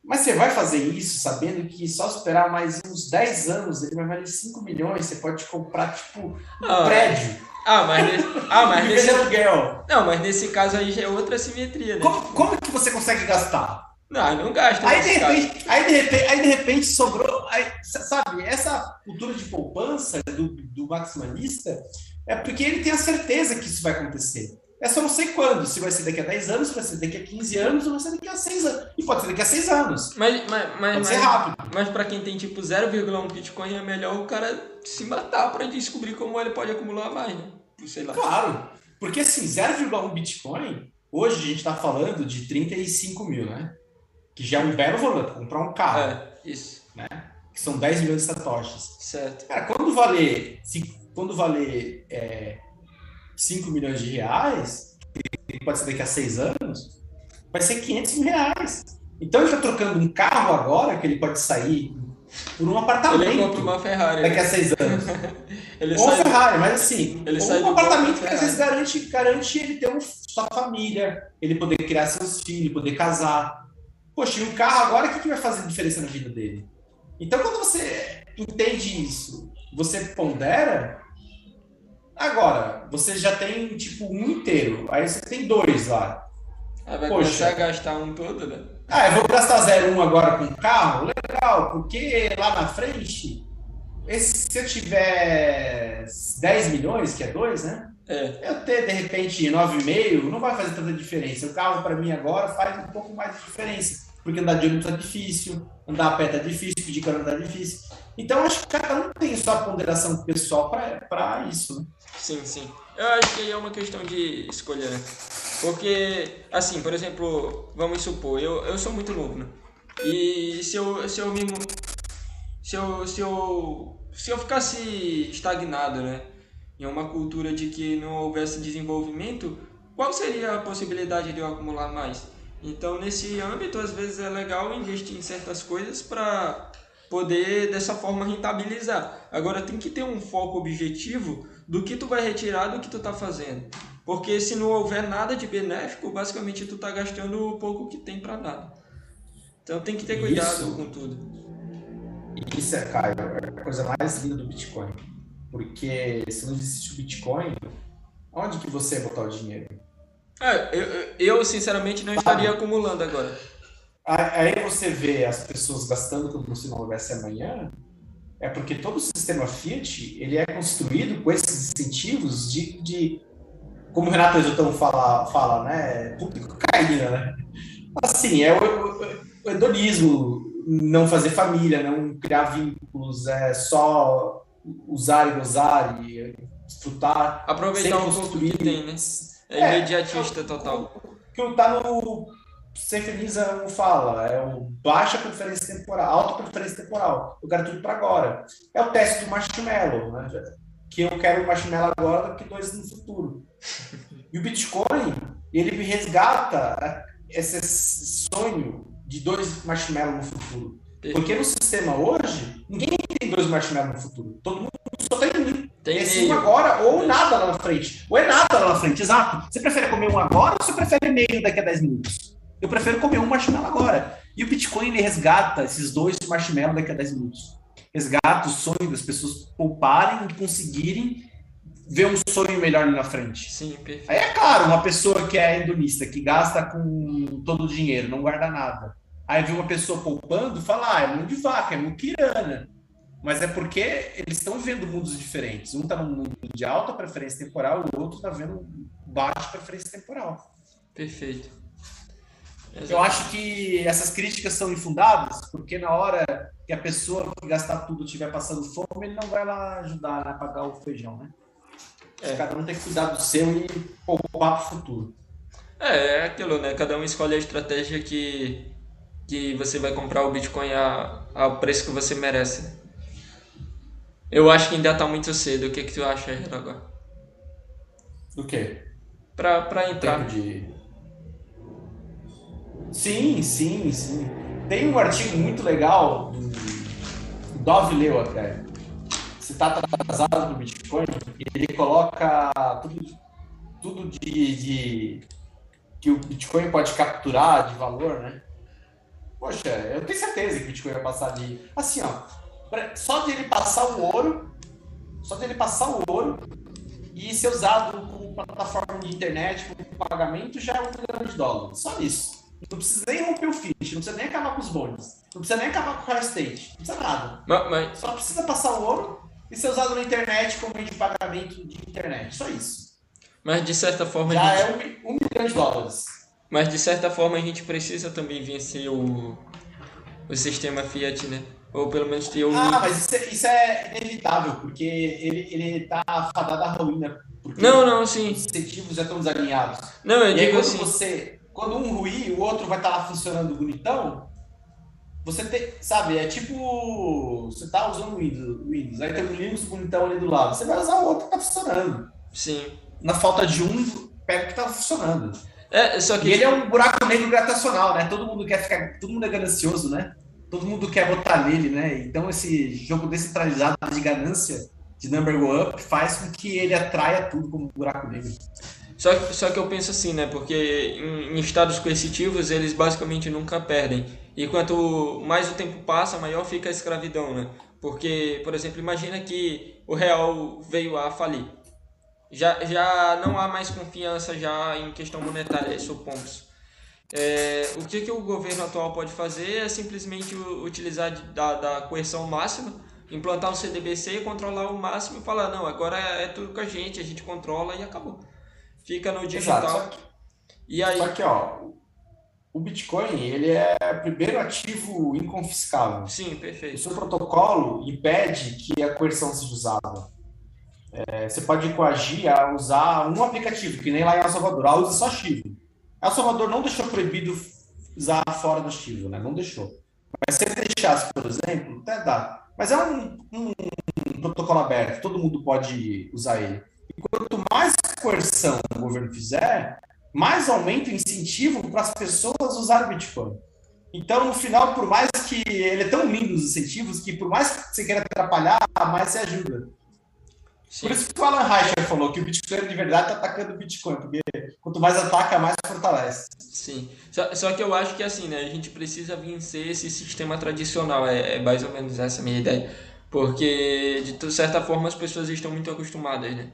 Mas você vai fazer isso sabendo que só esperar mais uns 10 anos ele vai valer 5 milhões, você pode comprar, tipo, um ah, prédio. Ah, mas, nesse, ah, mas nesse, aluguel. Não, mas nesse caso aí já é outra simetria, né? Como, como que você consegue gastar? Não, não gasta. Aí de, repente, aí, de repente, aí de repente sobrou. Aí, sabe, essa cultura de poupança do, do maximalista é porque ele tem a certeza que isso vai acontecer. É só não sei quando, se vai ser daqui a 10 anos, se vai ser daqui a 15 anos, ou vai ser daqui a 6 anos. E pode ser daqui a 6 anos. Mas, mas, mas, pode ser rápido. Mas para quem tem tipo 0,1 Bitcoin, é melhor o cara se matar para descobrir como ele pode acumular mais, né? Sei lá. Claro. Porque assim, 0,1 Bitcoin, hoje a gente está falando de 35 mil, né? Que já é um belo valor, comprar um carro. É, isso. Né? Que são 10 milhões de satoshis. Certo. Cara, quando valer quando valer é, 5 milhões de reais, que pode ser daqui a 6 anos, vai ser 500 mil reais. Então ele está trocando um carro agora, que ele pode sair por um apartamento. Ele compra uma Ferrari. Daqui a 6 anos. ele ou uma Ferrari, mas assim, ele um apartamento que às vezes garante, garante ele ter um, sua família, ele poder criar seus filhos, poder casar. Poxa, e um carro agora, o que, que vai fazer diferença na vida dele? Então, quando você entende isso, você pondera, Agora, você já tem tipo um inteiro, aí você tem dois lá. Aí vai Poxa. começar a gastar um todo, né? Ah, eu vou gastar 0,1 um agora com o carro? Legal, porque lá na frente, esse, se eu tiver 10 milhões, que é 2, né? É. Eu ter, de repente, 9,5 não vai fazer tanta diferença. O carro, para mim, agora faz um pouco mais de diferença. Porque andar de ônibus tá difícil, andar a pé tá difícil, pedir carona tá difícil. Então, acho que cada um tem sua ponderação pessoal para isso. Né? Sim, sim. Eu acho que é uma questão de escolher, né? Porque, assim, por exemplo, vamos supor, eu, eu sou muito novo, né? E se eu, se eu me. Se eu, se eu. Se eu ficasse estagnado, né? Em uma cultura de que não houvesse desenvolvimento, qual seria a possibilidade de eu acumular mais? Então, nesse âmbito, às vezes é legal investir em certas coisas para poder dessa forma rentabilizar. Agora tem que ter um foco objetivo do que tu vai retirar do que tu tá fazendo. Porque se não houver nada de benéfico, basicamente tu tá gastando o pouco que tem para nada. Então tem que ter cuidado Isso. com tudo. Isso é, Caio, é a coisa mais linda do Bitcoin. Porque se não existisse o Bitcoin, onde que você ia botar o dinheiro? É, eu, eu- sinceramente não estaria acumulando agora. Aí você vê as pessoas gastando como se não houvesse amanhã, é porque todo o sistema Fiat ele é construído com esses incentivos de, de como o Renato Exotão fala, fala, né? Puta, cocaína, né? Assim, é o, o, o hedonismo, não fazer família, não criar vínculos, é só usar e gozar e desfrutar. Aproveitar pouco construir. que tem, né? É É, imediatista total. que não tá no não fala, é o baixa preferência temporal, alta preferência temporal. Eu quero tudo para agora. É o teste do marshmallow, né? Que eu quero o marshmallow agora do que dois no futuro. E o Bitcoin, ele me resgata esse sonho de dois marshmallows no futuro. Porque no sistema hoje, ninguém tem dois marshmallows no futuro. Todo mundo só tem um. Tem é meio. um agora ou nada lá na frente. Ou é nada lá na frente, exato. Você prefere comer um agora ou você prefere meio daqui a 10 minutos? Eu prefiro comer um marshmallow agora. E o Bitcoin ele resgata esses dois marshmallows daqui a 10 minutos. Resgata o sonho das pessoas pouparem e conseguirem ver um sonho melhor na frente. Sim, perfeito. Aí é claro, uma pessoa que é hedonista, que gasta com todo o dinheiro, não guarda nada. Aí vê uma pessoa poupando, fala, ah, é mão de vaca, é muquirana. Mas é porque eles estão vendo mundos diferentes. Um está num mundo de alta preferência temporal, o outro está vendo baixa preferência temporal. Perfeito. Eu acho que essas críticas são infundadas, porque na hora que a pessoa que gastar tudo estiver passando fome, ele não vai lá ajudar a pagar o feijão, né? É. Cada um tem que cuidar do seu e poupar para o futuro. É, é aquilo, né? Cada um escolhe a estratégia que, que você vai comprar o Bitcoin a, ao preço que você merece. né? Eu acho que ainda tá muito cedo. O que, que tu acha, agora? Do quê? Pra, pra entrar. De... Sim, sim, sim. Tem um artigo muito legal do o Dove leu até. Se está atrasado no Bitcoin, ele coloca tudo, tudo de, de que o Bitcoin pode capturar de valor, né? Poxa, eu tenho certeza que o Bitcoin vai passar de. Assim, ó. Só de ele passar o ouro, só de ele passar o ouro e ser usado como plataforma de internet, como pagamento, já é um milhão de dólares. Só isso. Não precisa nem romper o fish, não precisa nem acabar com os bônus, não precisa nem acabar com o high state, não precisa nada. Mas, mas, Só precisa passar o ouro e ser usado na internet como meio de pagamento de internet. Só isso. mas de certa forma. Já gente- é um, um milhão de dólares. Mas de certa forma a gente precisa também vencer o, o sistema Fiat, né? Ou pelo menos ter o. Ah, mas isso é, isso é inevitável, porque ele, ele tá fadado à ruína. Porque Não, não, sim. os incentivos já estão desalinhados. Não, eu E aí, digo quando assim. você. Quando um ruir, o outro vai estar lá funcionando bonitão. Você tem. Sabe, é tipo. Você tá usando o Windows, Windows, aí tem um Linux bonitão ali do lado. Você vai usar o outro que tá funcionando. Sim. Na falta de um, pega o que tá funcionando. É, só que. E ele é um buraco negro gravitacional, né? Todo mundo quer ficar. Todo mundo é ganancioso, né? Todo mundo quer botar nele, né? Então esse jogo descentralizado de ganância, de number go up, faz com que ele atraia tudo como um buraco negro. Só, só que eu penso assim, né? Porque em, em estados coercitivos eles basicamente nunca perdem. E quanto mais o tempo passa, maior fica a escravidão, né? Porque, por exemplo, imagina que o real veio a falir. Já, já não há mais confiança já em questão monetária, supomos. É, o que, que o governo atual pode fazer é simplesmente utilizar da, da coerção máxima, implantar um CDBC, controlar o máximo e falar, não, agora é, é tudo com a gente, a gente controla e acabou. Fica no digital. Exato. Só que, E aí, só que, ó, o Bitcoin, ele é o primeiro ativo inconfiscável. sim, O perfeito. seu protocolo impede que a coerção seja usada. É, você pode coagir a usar um aplicativo, que nem lá em El Salvador. Ah, usa só Chivo. El Salvador não deixou proibido usar fora do Chivo, né? Não deixou. Mas se deixasse, por exemplo, até dá. Mas é um, um protocolo aberto, todo mundo pode usar ele. E quanto mais coerção o governo fizer, mais aumenta o incentivo para as pessoas usarem Bitcoin. Então, no final, por mais que ele é tão lindo os incentivos, que por mais que você queira atrapalhar, mais você ajuda. Sim. Por isso que o Alan Reicher falou que o Bitcoin de verdade está atacando o Bitcoin, porque quanto mais ataca, mais fortalece. Sim. Só, só, que eu acho que assim, né, a gente precisa vencer esse sistema tradicional, é, é mais ou menos essa a minha ideia. Porque, de certa forma, as pessoas estão muito acostumadas, né?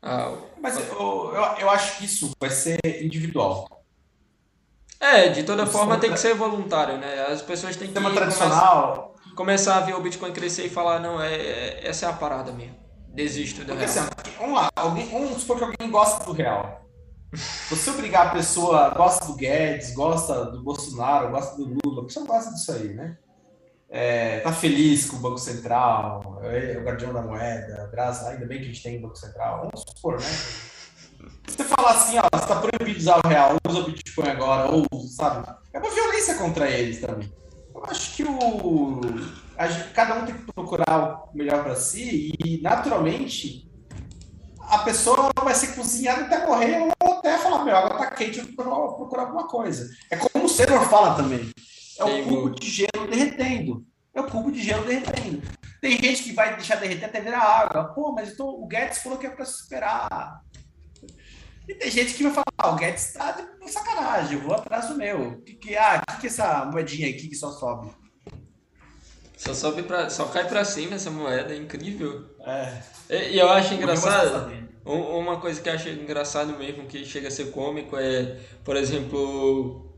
Ah, Mas eu, eu, eu acho que isso vai ser individual. É, de toda isso forma tem que ser voluntário, né? As pessoas têm que tradicional. Começar, começar a ver o Bitcoin crescer e falar, não, é, é essa é a parada mesmo. Desisto da Porque, real. Assim, vamos lá, alguém, vamos supor que alguém gosta do real. Você obrigar a pessoa, gosta do Guedes, gosta do Bolsonaro, gosta do Lula, a pessoa gosta disso aí, né? É, tá feliz com o Banco Central, é o guardião da moeda, graças, ainda bem que a gente tem Banco Central, vamos supor, né? Você fala assim, ó, você tá proibido de usar o real, usa o Bitcoin agora, ou, sabe? É uma violência contra eles também. Eu acho que o cada um tem que procurar o melhor para si e, naturalmente, a pessoa vai ser cozinhada até morrer ou até falar, meu, água tá quente, eu vou procurar alguma coisa. É como o Senhor fala também. É o cubo de gelo derretendo. É o cubo de gelo derretendo. Tem gente que vai deixar derreter até virar água. Pô, mas então, o Guedes falou que é para esperar. E tem gente que vai falar, ah, o Guedes tá de sacanagem, eu vou atrás do meu. Que, que, ah, que, que é essa moedinha aqui que só sobe? Só sobe pra, só cai pra cima essa moeda, é incrível. É. E, e eu acho engraçado. Uma coisa que eu acho engraçado mesmo, que chega a ser cômico, é, por exemplo,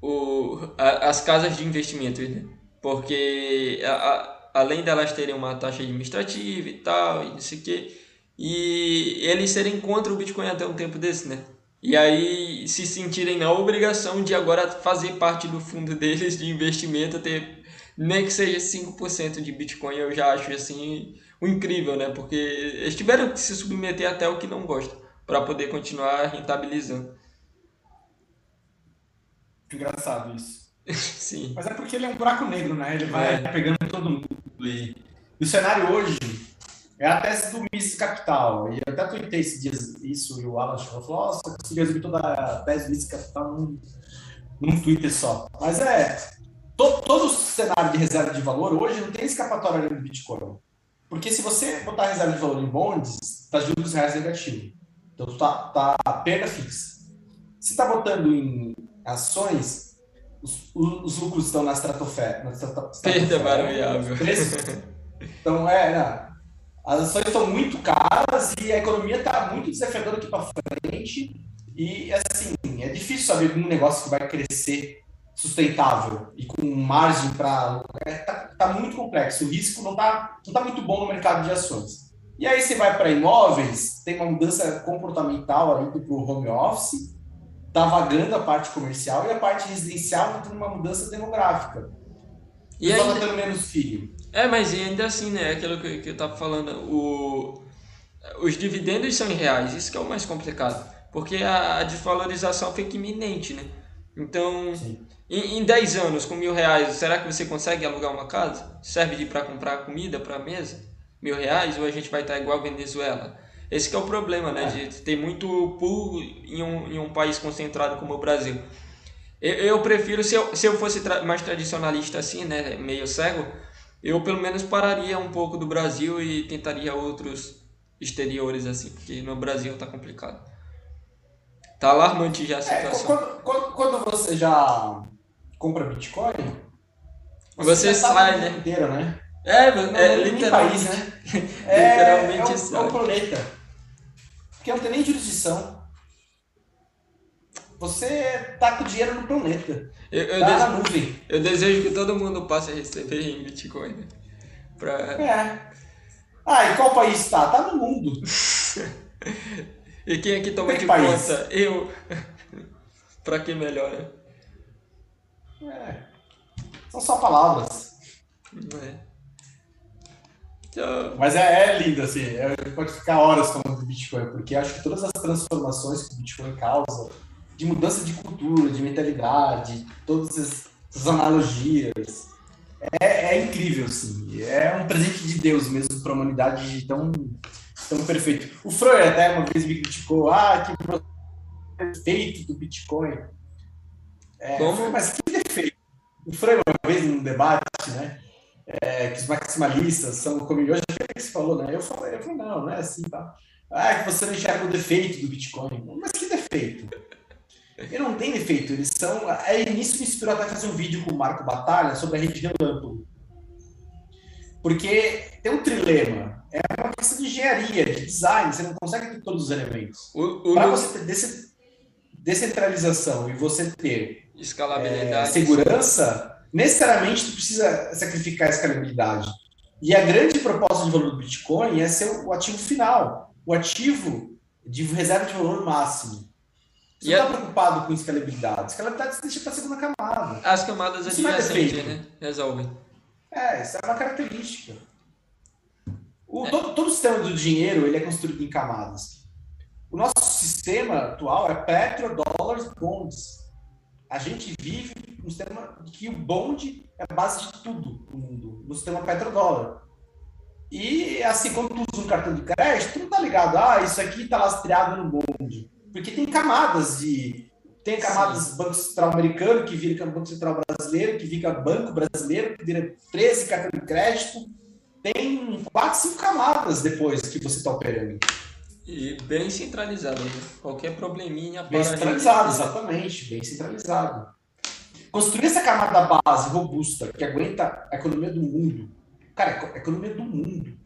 o, a, as casas de investimento, né? Porque a, a, além delas terem uma taxa administrativa e tal, e não sei o quê, e eles serem contra o Bitcoin até um tempo desse, né? E aí se sentirem na obrigação de agora fazer parte do fundo deles de investimento, ter nem que seja 5% de Bitcoin, eu já acho assim o incrível, né? Porque eles tiveram que se submeter até o que não gostam para poder continuar rentabilizando. Engraçado isso. Sim. Mas é porque ele é um buraco negro, né? Ele vai é. pegando todo mundo. E o cenário hoje é a tese do Mises Capital. E eu até tuitei esse dia isso e o Alan falou, nossa, consegui resumir toda a tese do Mises Capital num, num Twitter só. Mas é, todo, todo o cenário de reserva de valor hoje não tem escapatória do Bitcoin. Porque se você botar reserva de valor em bonds, está juros reais negativo. Então, tá, tá perda fixa. Se está botando em ações, os, os lucros estão na estratosfera. Na Perda variável. Então, é, não. As ações estão muito caras e a economia está muito desafiadora aqui para frente. E, assim, é difícil saber um negócio que vai crescer sustentável e com margem para. É, tá, muito complexo. O risco não tá, não tá muito bom no mercado de ações. E aí você vai para imóveis, tem uma mudança comportamental ali para o home office, tá vagando a parte comercial e a parte residencial está tendo uma mudança demográfica. E tá tendo menos filho. É, mas ainda assim, né? Aquilo que, que eu estava falando, o... os dividendos são em reais, isso que é o mais complicado. Porque a, a desvalorização fica iminente, né? Então, Sim. Em, em 10 anos, com mil reais, será que você consegue alugar uma casa? Serve para comprar comida para a mesa? Mil reais? Ou a gente vai estar igual a Venezuela? Esse é o problema, né? De ter muito pool em um, em um país concentrado como o Brasil. Eu, eu prefiro, se eu, se eu fosse tra mais tradicionalista assim, né? Meio cego, eu pelo menos pararia um pouco do Brasil e tentaria outros exteriores assim, porque no Brasil tá complicado. Tá alarmante já a é, situação. É, quando, quando, quando você já compra Bitcoin, você, você sai, né? Inteiro, né? É, é, literalmente. País, né? é, literalmente é, o, é o planeta. Porque não tem nem jurisdição. Você tá com dinheiro no planeta. Eu, eu, tá desejo, na nuvem. eu desejo que todo mundo passe a receber em Bitcoin. Né? Pra... É. Ah, e qual país tá? Tá no mundo. e quem é que toma de país? conta? Eu. pra que melhora? É. São só palavras. É. Então... Mas é, é lindo, assim. É, pode ficar horas falando do Bitcoin, porque acho que todas as transformações que o Bitcoin causa, de mudança de cultura, de mentalidade, todas essas analogias, é, é incrível, assim. É um presente de Deus mesmo para a humanidade tão, tão perfeito. O Freud até uma vez me criticou, ah, que defeito do Bitcoin. É, Como? Mas que defeito? O Frei, uma vez num debate, né? É, que os maximalistas são como hoje é que você falou, né? Eu falei, eu falei, não, não é assim, tá? Ah, que você não enxerga o defeito do Bitcoin. Mas que defeito? Ele não tem defeito, eles são. Aí nisso me inspirou até fazer um vídeo com o Marco Batalha sobre a rede relâmpago. Porque tem um trilema. É uma questão de engenharia, de design, você não consegue ter todos os elementos. Para você ter descentralização e você ter escalabilidade, é, segurança, necessariamente tu precisa sacrificar a escalabilidade. E a grande proposta de valor do Bitcoin é ser o ativo final, o ativo de reserva de valor máximo. Você não está preocupado com escalabilidade. Escalabilidade você deixa para a segunda camada. As camadas adjacentes, né? Resolvem. É, isso é uma característica. O, é. todo, todo o sistema do dinheiro ele é construído em camadas. O nosso sistema atual é petrodólares bonds. A gente vive um sistema que o bond é a base de tudo no mundo, no sistema petrodólar. E assim, quando tu usa um cartão de crédito, tu não tá ligado, ah, isso aqui tá lastreado no bond. Porque tem camadas de. Tem camadas Sim. Banco Central americano, que vira Banco Central brasileiro, que vira Banco Brasileiro, que vira 13 cartão de crédito. Tem quatro, cinco camadas depois que você está operando. E bem centralizado, né? Qualquer probleminha. Bem centralizado, exatamente, bem centralizado. Construir essa camada base robusta que aguenta a economia do mundo. Cara, a economia do mundo.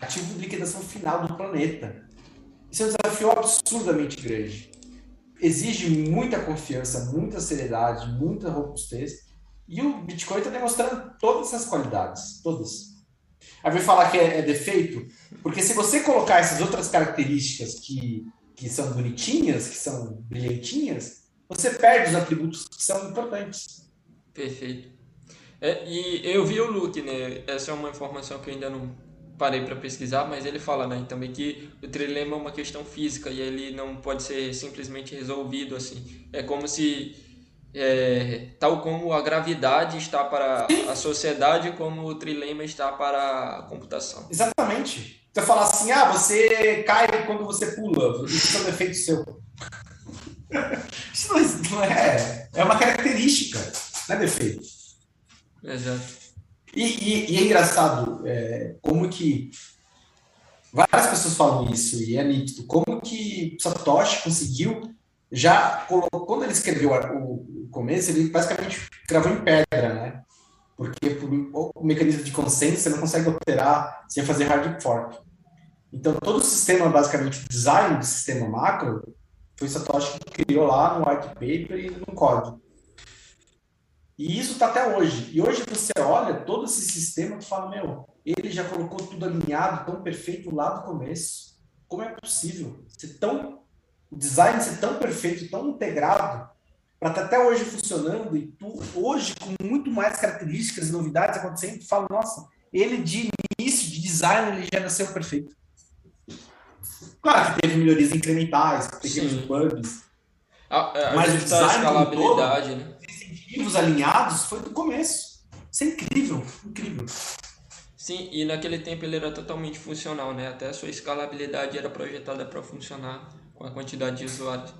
Ativo de liquidação final do planeta. Isso é um desafio absurdamente grande. Exige muita confiança, muita seriedade, muita robustez. E o Bitcoin está demonstrando todas essas qualidades, todas. Aí vai falar que é, é, defeito, porque se você colocar essas outras características que, que são bonitinhas, que são brilhantinhas, você perde os atributos que são importantes. Perfeito. É, e eu vi o Luke, né? Essa é uma informação que eu ainda não parei para pesquisar, mas ele fala né, também que o trilema é uma questão física e ele não pode ser simplesmente resolvido assim. É como se é, tal como a gravidade está para a sociedade, como o trilema está para a computação. Exatamente. Você fala assim, ah, você cai quando você pula, isso é um defeito seu. isso não é, é uma característica, não é defeito. Exato. E, e, e é engraçado é, como que várias pessoas falam isso e é nítido. Como que Satoshi conseguiu já quando ele escreveu o, o começo, ele basicamente gravou em pedra, né? Porque por, o mecanismo de consenso você não consegue alterar sem fazer hard fork. Então todo o sistema, basicamente, o design do sistema macro foi Satoshi que criou lá no white paper e no código. E isso está até hoje. E hoje você olha todo esse sistema e fala, meu, ele já colocou tudo alinhado, tão perfeito lá do começo. Como é possível ser tão o design ser tão perfeito, tão integrado, para estar tá até hoje funcionando e tu hoje com muito mais características e novidades acontecendo, tu fala, nossa, ele de início de design ele já nasceu perfeito. Claro que teve melhorias incrementais, pequenos bugs. A, a mas o design escalabilidade, todo, né? Incentivos alinhados foi do começo. Isso é incrível, incrível. Sim, e naquele tempo ele era totalmente funcional, né? Até a sua escalabilidade era projetada para funcionar com a quantidade de usuários.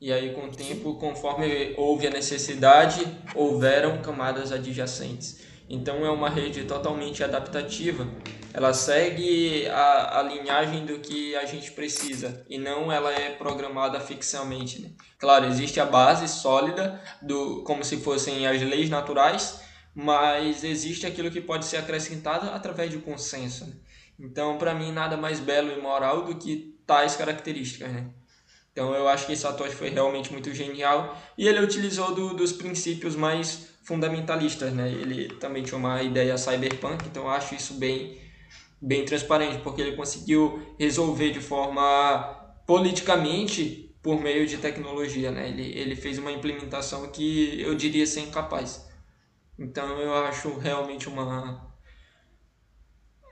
E aí, com o tempo, conforme houve a necessidade, houveram camadas adjacentes. Então, é uma rede totalmente adaptativa. Ela segue a, a linhagem do que a gente precisa e não ela é programada fixamente. Né? Claro, existe a base sólida, do, como se fossem as leis naturais, mas existe aquilo que pode ser acrescentado através de consenso. Né? Então, para mim, nada mais belo e moral do que tais características, né? Então eu acho que Satoshi foi realmente muito genial e ele utilizou do, dos princípios mais fundamentalistas, né? Ele também tinha uma ideia cyberpunk, então eu acho isso bem bem transparente, porque ele conseguiu resolver de forma politicamente por meio de tecnologia, né? Ele, ele fez uma implementação que eu diria ser incapaz. Então eu acho realmente uma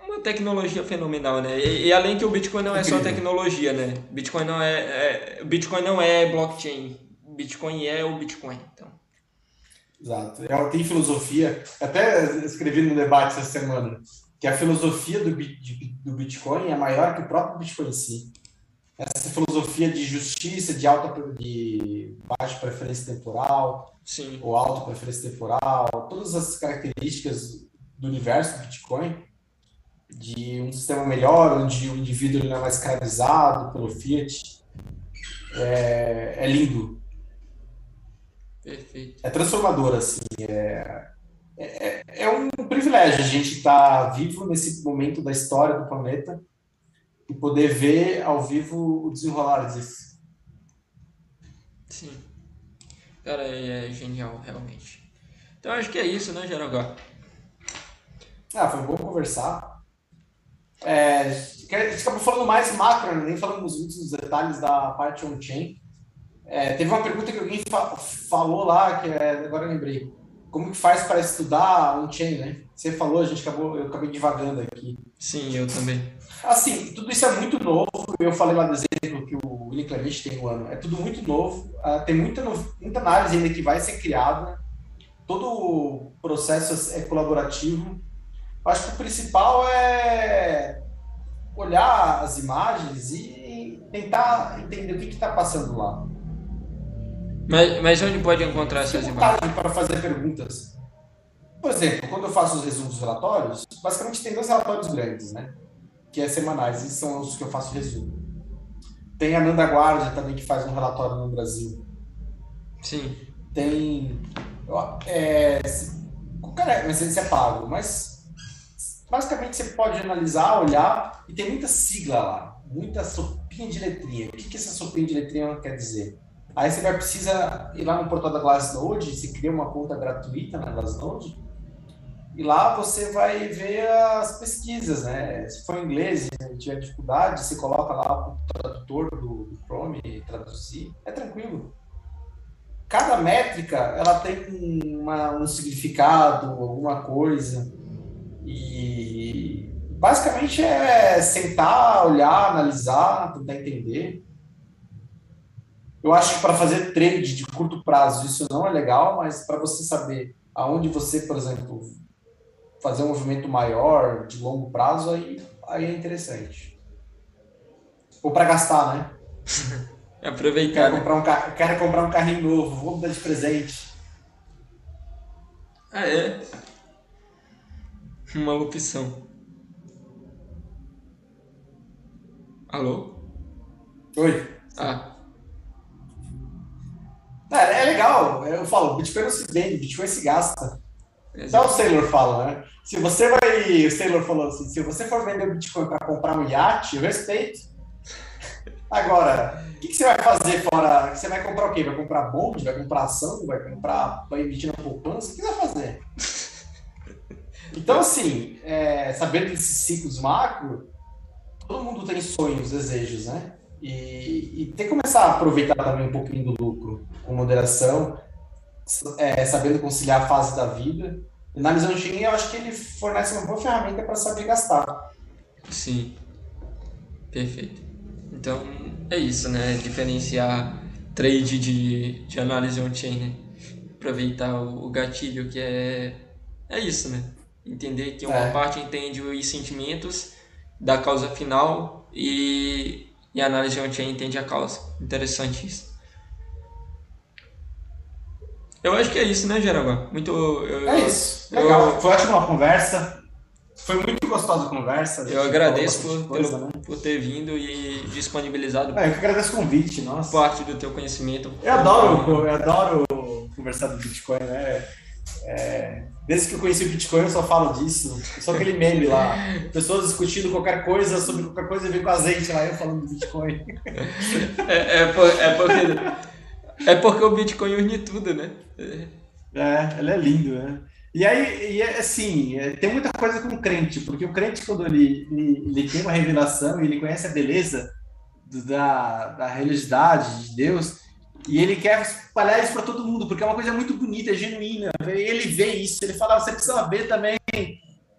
uma tecnologia fenomenal, né? E, e, além que o Bitcoin não é só tecnologia, né? Bitcoin não é, é, Bitcoin não é blockchain. Bitcoin é o Bitcoin, então. Exato. Ela tem filosofia. Até escrevi no debate essa semana que a filosofia do, do Bitcoin é maior que o próprio Bitcoin em si. essa filosofia de justiça, de alta de baixa preferência temporal, Sim. ou alta preferência temporal, todas as características do universo do Bitcoin, de um sistema melhor, onde o indivíduo não é mais escravizado pelo fiat, é, é lindo. Perfeito. É transformador, assim. É, é, é um privilégio a gente estar vivo nesse momento da história do planeta e poder ver ao vivo o desenrolar disso. Sim. Cara, é genial, realmente. Então acho que é isso, né, Jaraguá? Ah, foi bom conversar. É, a gente acabou falando mais macro, né? nem falamos muitos dos detalhes da parte on-chain. É, teve uma pergunta que alguém fa falou lá, que é, agora eu lembrei. Como que faz para estudar on-chain, né? Você falou, a gente acabou, eu acabei divagando aqui. Sim, eu também. Assim, tudo isso é muito novo. Eu falei lá do exemplo que o William Clemente tem um ano. É tudo muito novo. Uh, tem muita, muita análise ainda que vai ser criada. Todo o processo é colaborativo. Eu acho que o principal é olhar as imagens e tentar entender o que está passando lá. Mas, mas onde pode encontrar essas imagens? Para fazer perguntas. Por exemplo, quando eu faço os resumos dos relatórios, basicamente tem dois relatórios grandes, né? Que é semanais, e são os que eu faço resumo. Tem a Nanda Guardia também, que faz um relatório no Brasil. Sim. Tem. É, cara, mas esse é pago, mas basicamente você pode analisar, olhar, e tem muita sigla lá, muita sopinha de letrinha. O que, que essa sopinha de letrinha quer dizer? Aí você vai precisar ir lá no portal da Glassnode, você cria uma conta gratuita na Glassnode, e lá você vai ver as pesquisas, né? Se for inglês e tiver dificuldade, você coloca lá o tradutor do Chrome e traduzir, é tranquilo. Cada métrica, ela tem uma, um significado, alguma coisa, e basicamente é sentar, olhar, analisar, tentar entender. Eu acho que para fazer trade de curto prazo isso não é legal, mas para você saber aonde você, por exemplo, fazer um movimento maior de longo prazo, aí, aí é interessante. Ou para gastar, né? Aproveitar. Quero, né? comprar um, car quero comprar um carrinho novo, vou dar de presente. Ah, é? Uma opção. Alô? Oi. Ah. É, é legal, eu falo, Bitcoin não se vende, Bitcoin se gasta. Então o Sailor fala, né? Se você vai. O Sailor falou assim: se você for vender o Bitcoin para comprar um iate, eu respeito. Agora, o que, que, você vai fazer fora? Você vai comprar o quê? Vai comprar bonde? Vai comprar ação? Vai comprar. Vai emitir na poupança? O que você vai fazer? Então, assim, é, sabendo desses ciclos macro, todo mundo tem sonhos, desejos, né? E, e tem que começar a aproveitar também um pouquinho do lucro com moderação, é, sabendo conciliar a fase da vida. E na Chain, eu acho que ele fornece uma boa ferramenta para saber gastar. Sim, perfeito. Então, é isso, né? Diferenciar trade de, de análise on-chain, né? Aproveitar o, o, gatilho que é... É isso, né? Entender que uma é. parte entende os sentimentos da causa final e, e a análise on-chain entende a causa. Interessante isso. Eu acho que é isso, né, Jaraguá? Muito. Eu, é isso. Legal. Eu, Foi ótima a conversa. Foi muito gostosa a conversa. A eu agradeço por, coisa, pelo, né? por ter vindo e disponibilizado. É, eu que agradeço o convite, nossa. Parte do teu conhecimento. Eu adoro, eu adoro conversar do Bitcoin, né? É, desde que eu conheci o Bitcoin, eu só falo disso. Só aquele meme lá. Pessoas discutindo qualquer coisa sobre qualquer coisa e vem com azeite lá, eu falando do Bitcoin. É, é, por, é porque. É porque o Bitcoin une tudo, né? É, ele é lindo, né? E aí, e é, assim, é, tem muita coisa com o crente, porque o crente, quando ele, ele, ele tem uma revelação e ele conhece a beleza do, da, da religiosidade de Deus, e ele quer espalhar isso para todo mundo, porque é uma coisa muito bonita, é genuína. Ele vê isso, ele fala, você precisa ver também.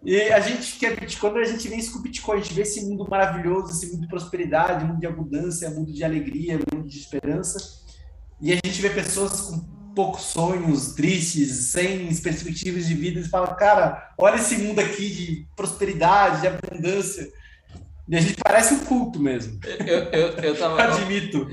E a gente quer quando a gente vê isso com o Bitcoin, a gente vê esse mundo maravilhoso, esse mundo de prosperidade, mundo de abundância, mundo de alegria, mundo de esperança. E a gente vê pessoas com poucos sonhos, tristes, sem perspectivas de vida, e fala, cara, olha esse mundo aqui de prosperidade, de abundância. E a gente parece um culto mesmo. Eu, eu, eu tava. Admito.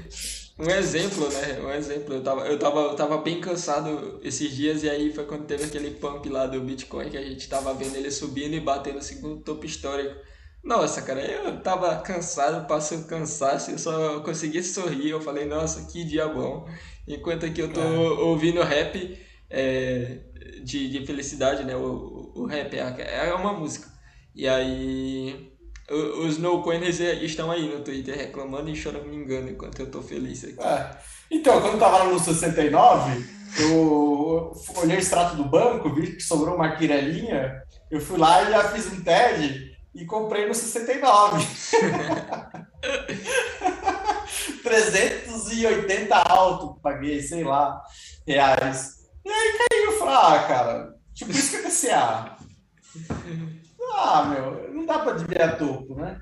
Um exemplo, né? Um exemplo. Eu tava, eu, tava, eu tava bem cansado esses dias e aí foi quando teve aquele pump lá do Bitcoin que a gente tava vendo ele subindo e batendo o segundo topo histórico. Nossa, cara, eu tava cansado, passou cansaço, eu só conseguia sorrir. Eu falei, nossa, que dia bom. Enquanto aqui eu tô é. ouvindo rap é, de, de felicidade, né? O, o rap é, é uma música. E aí os no-coiners estão aí no Twitter reclamando e chorando me engano enquanto eu tô feliz aqui. É. Então, quando eu tava no 69, eu olhei o extrato do banco, vi que sobrou uma quirelinha, eu fui lá e já fiz um TED e comprei no 69. 380 alto, paguei, sei lá, reais. E aí caiu, eu falei, ah, cara, tipo isso que é PCA. Ah, meu, não dá para desviar topo, né?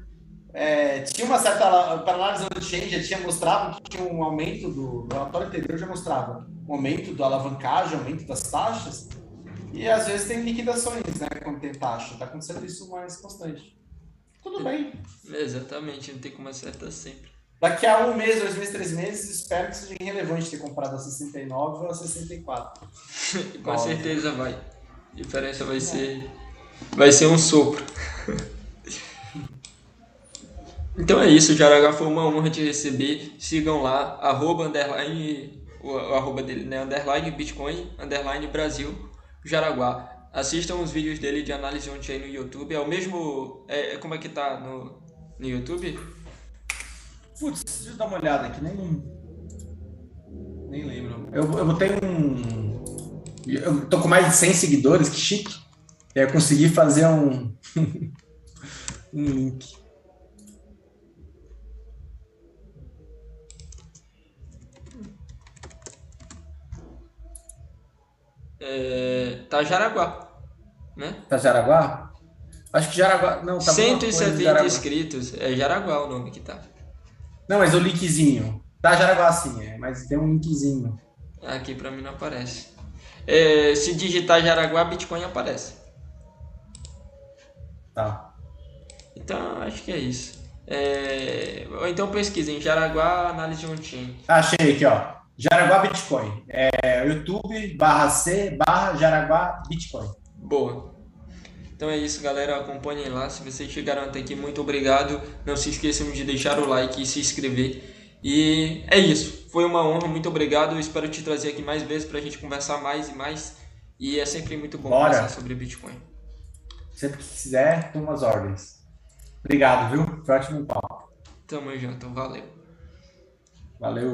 É, tinha uma certa. Para análise do change já tinha mostrado que tinha um aumento do. O relatório anterior já mostrava um aumento da alavancagem, aumento das taxas. E às vezes tem liquidações, né? Quando tem taxa. Está acontecendo isso mais constante. Tudo bem. Exatamente, não tem como acertar sempre. Daqui a um mês, dois meses, três meses, espero que seja irrelevante ter comprado a 69 ou a 64. Com certeza vai. A diferença vai é. ser vai ser um sopro. Então é isso, Jaraguá foi uma honra te receber. Sigam lá, arroba, underline, o, o arroba dele, né? Underline Bitcoin, underline Brasil, Jaraguá. Assistam os vídeos dele de análise on-chain no YouTube. É o mesmo. É, é, como é que tá no, no YouTube? Putz, deixa eu dar uma olhada aqui, nem. Nem lembro. Eu, eu botei um. Eu tô com mais de 100 seguidores, que chique. Eu consegui fazer um, um link. É, tá Jaraguá, né? Tá Jaraguá? Acho que Jaraguá. Não, tá 170 inscritos. É Jaraguá o nome que tá. Não, mas o linkzinho. Tá Jaraguá sim, é, mas tem um linkzinho. Aqui pra mim não aparece. É, se digitar Jaraguá, Bitcoin aparece. Tá. Então, acho que é isso. É... Ou então pesquisem Jaraguá Análise On-Chain. Achei aqui, ó. Jaraguá Bitcoin. É YouTube barra C barra Jaraguá Bitcoin. Boa. Então é isso, galera. Acompanhem lá. Se vocês chegaram até aqui, muito obrigado. Não se esqueçam de deixar o like e se inscrever. E é isso. Foi uma honra. Muito obrigado. Eu espero te trazer aqui mais vezes para a gente conversar mais e mais. E é sempre muito bom Bora. conversar sobre Bitcoin. Sempre que quiser, toma as ordens. Obrigado, viu? Foi ótimo papo. Tamo junto, valeu. Valeu.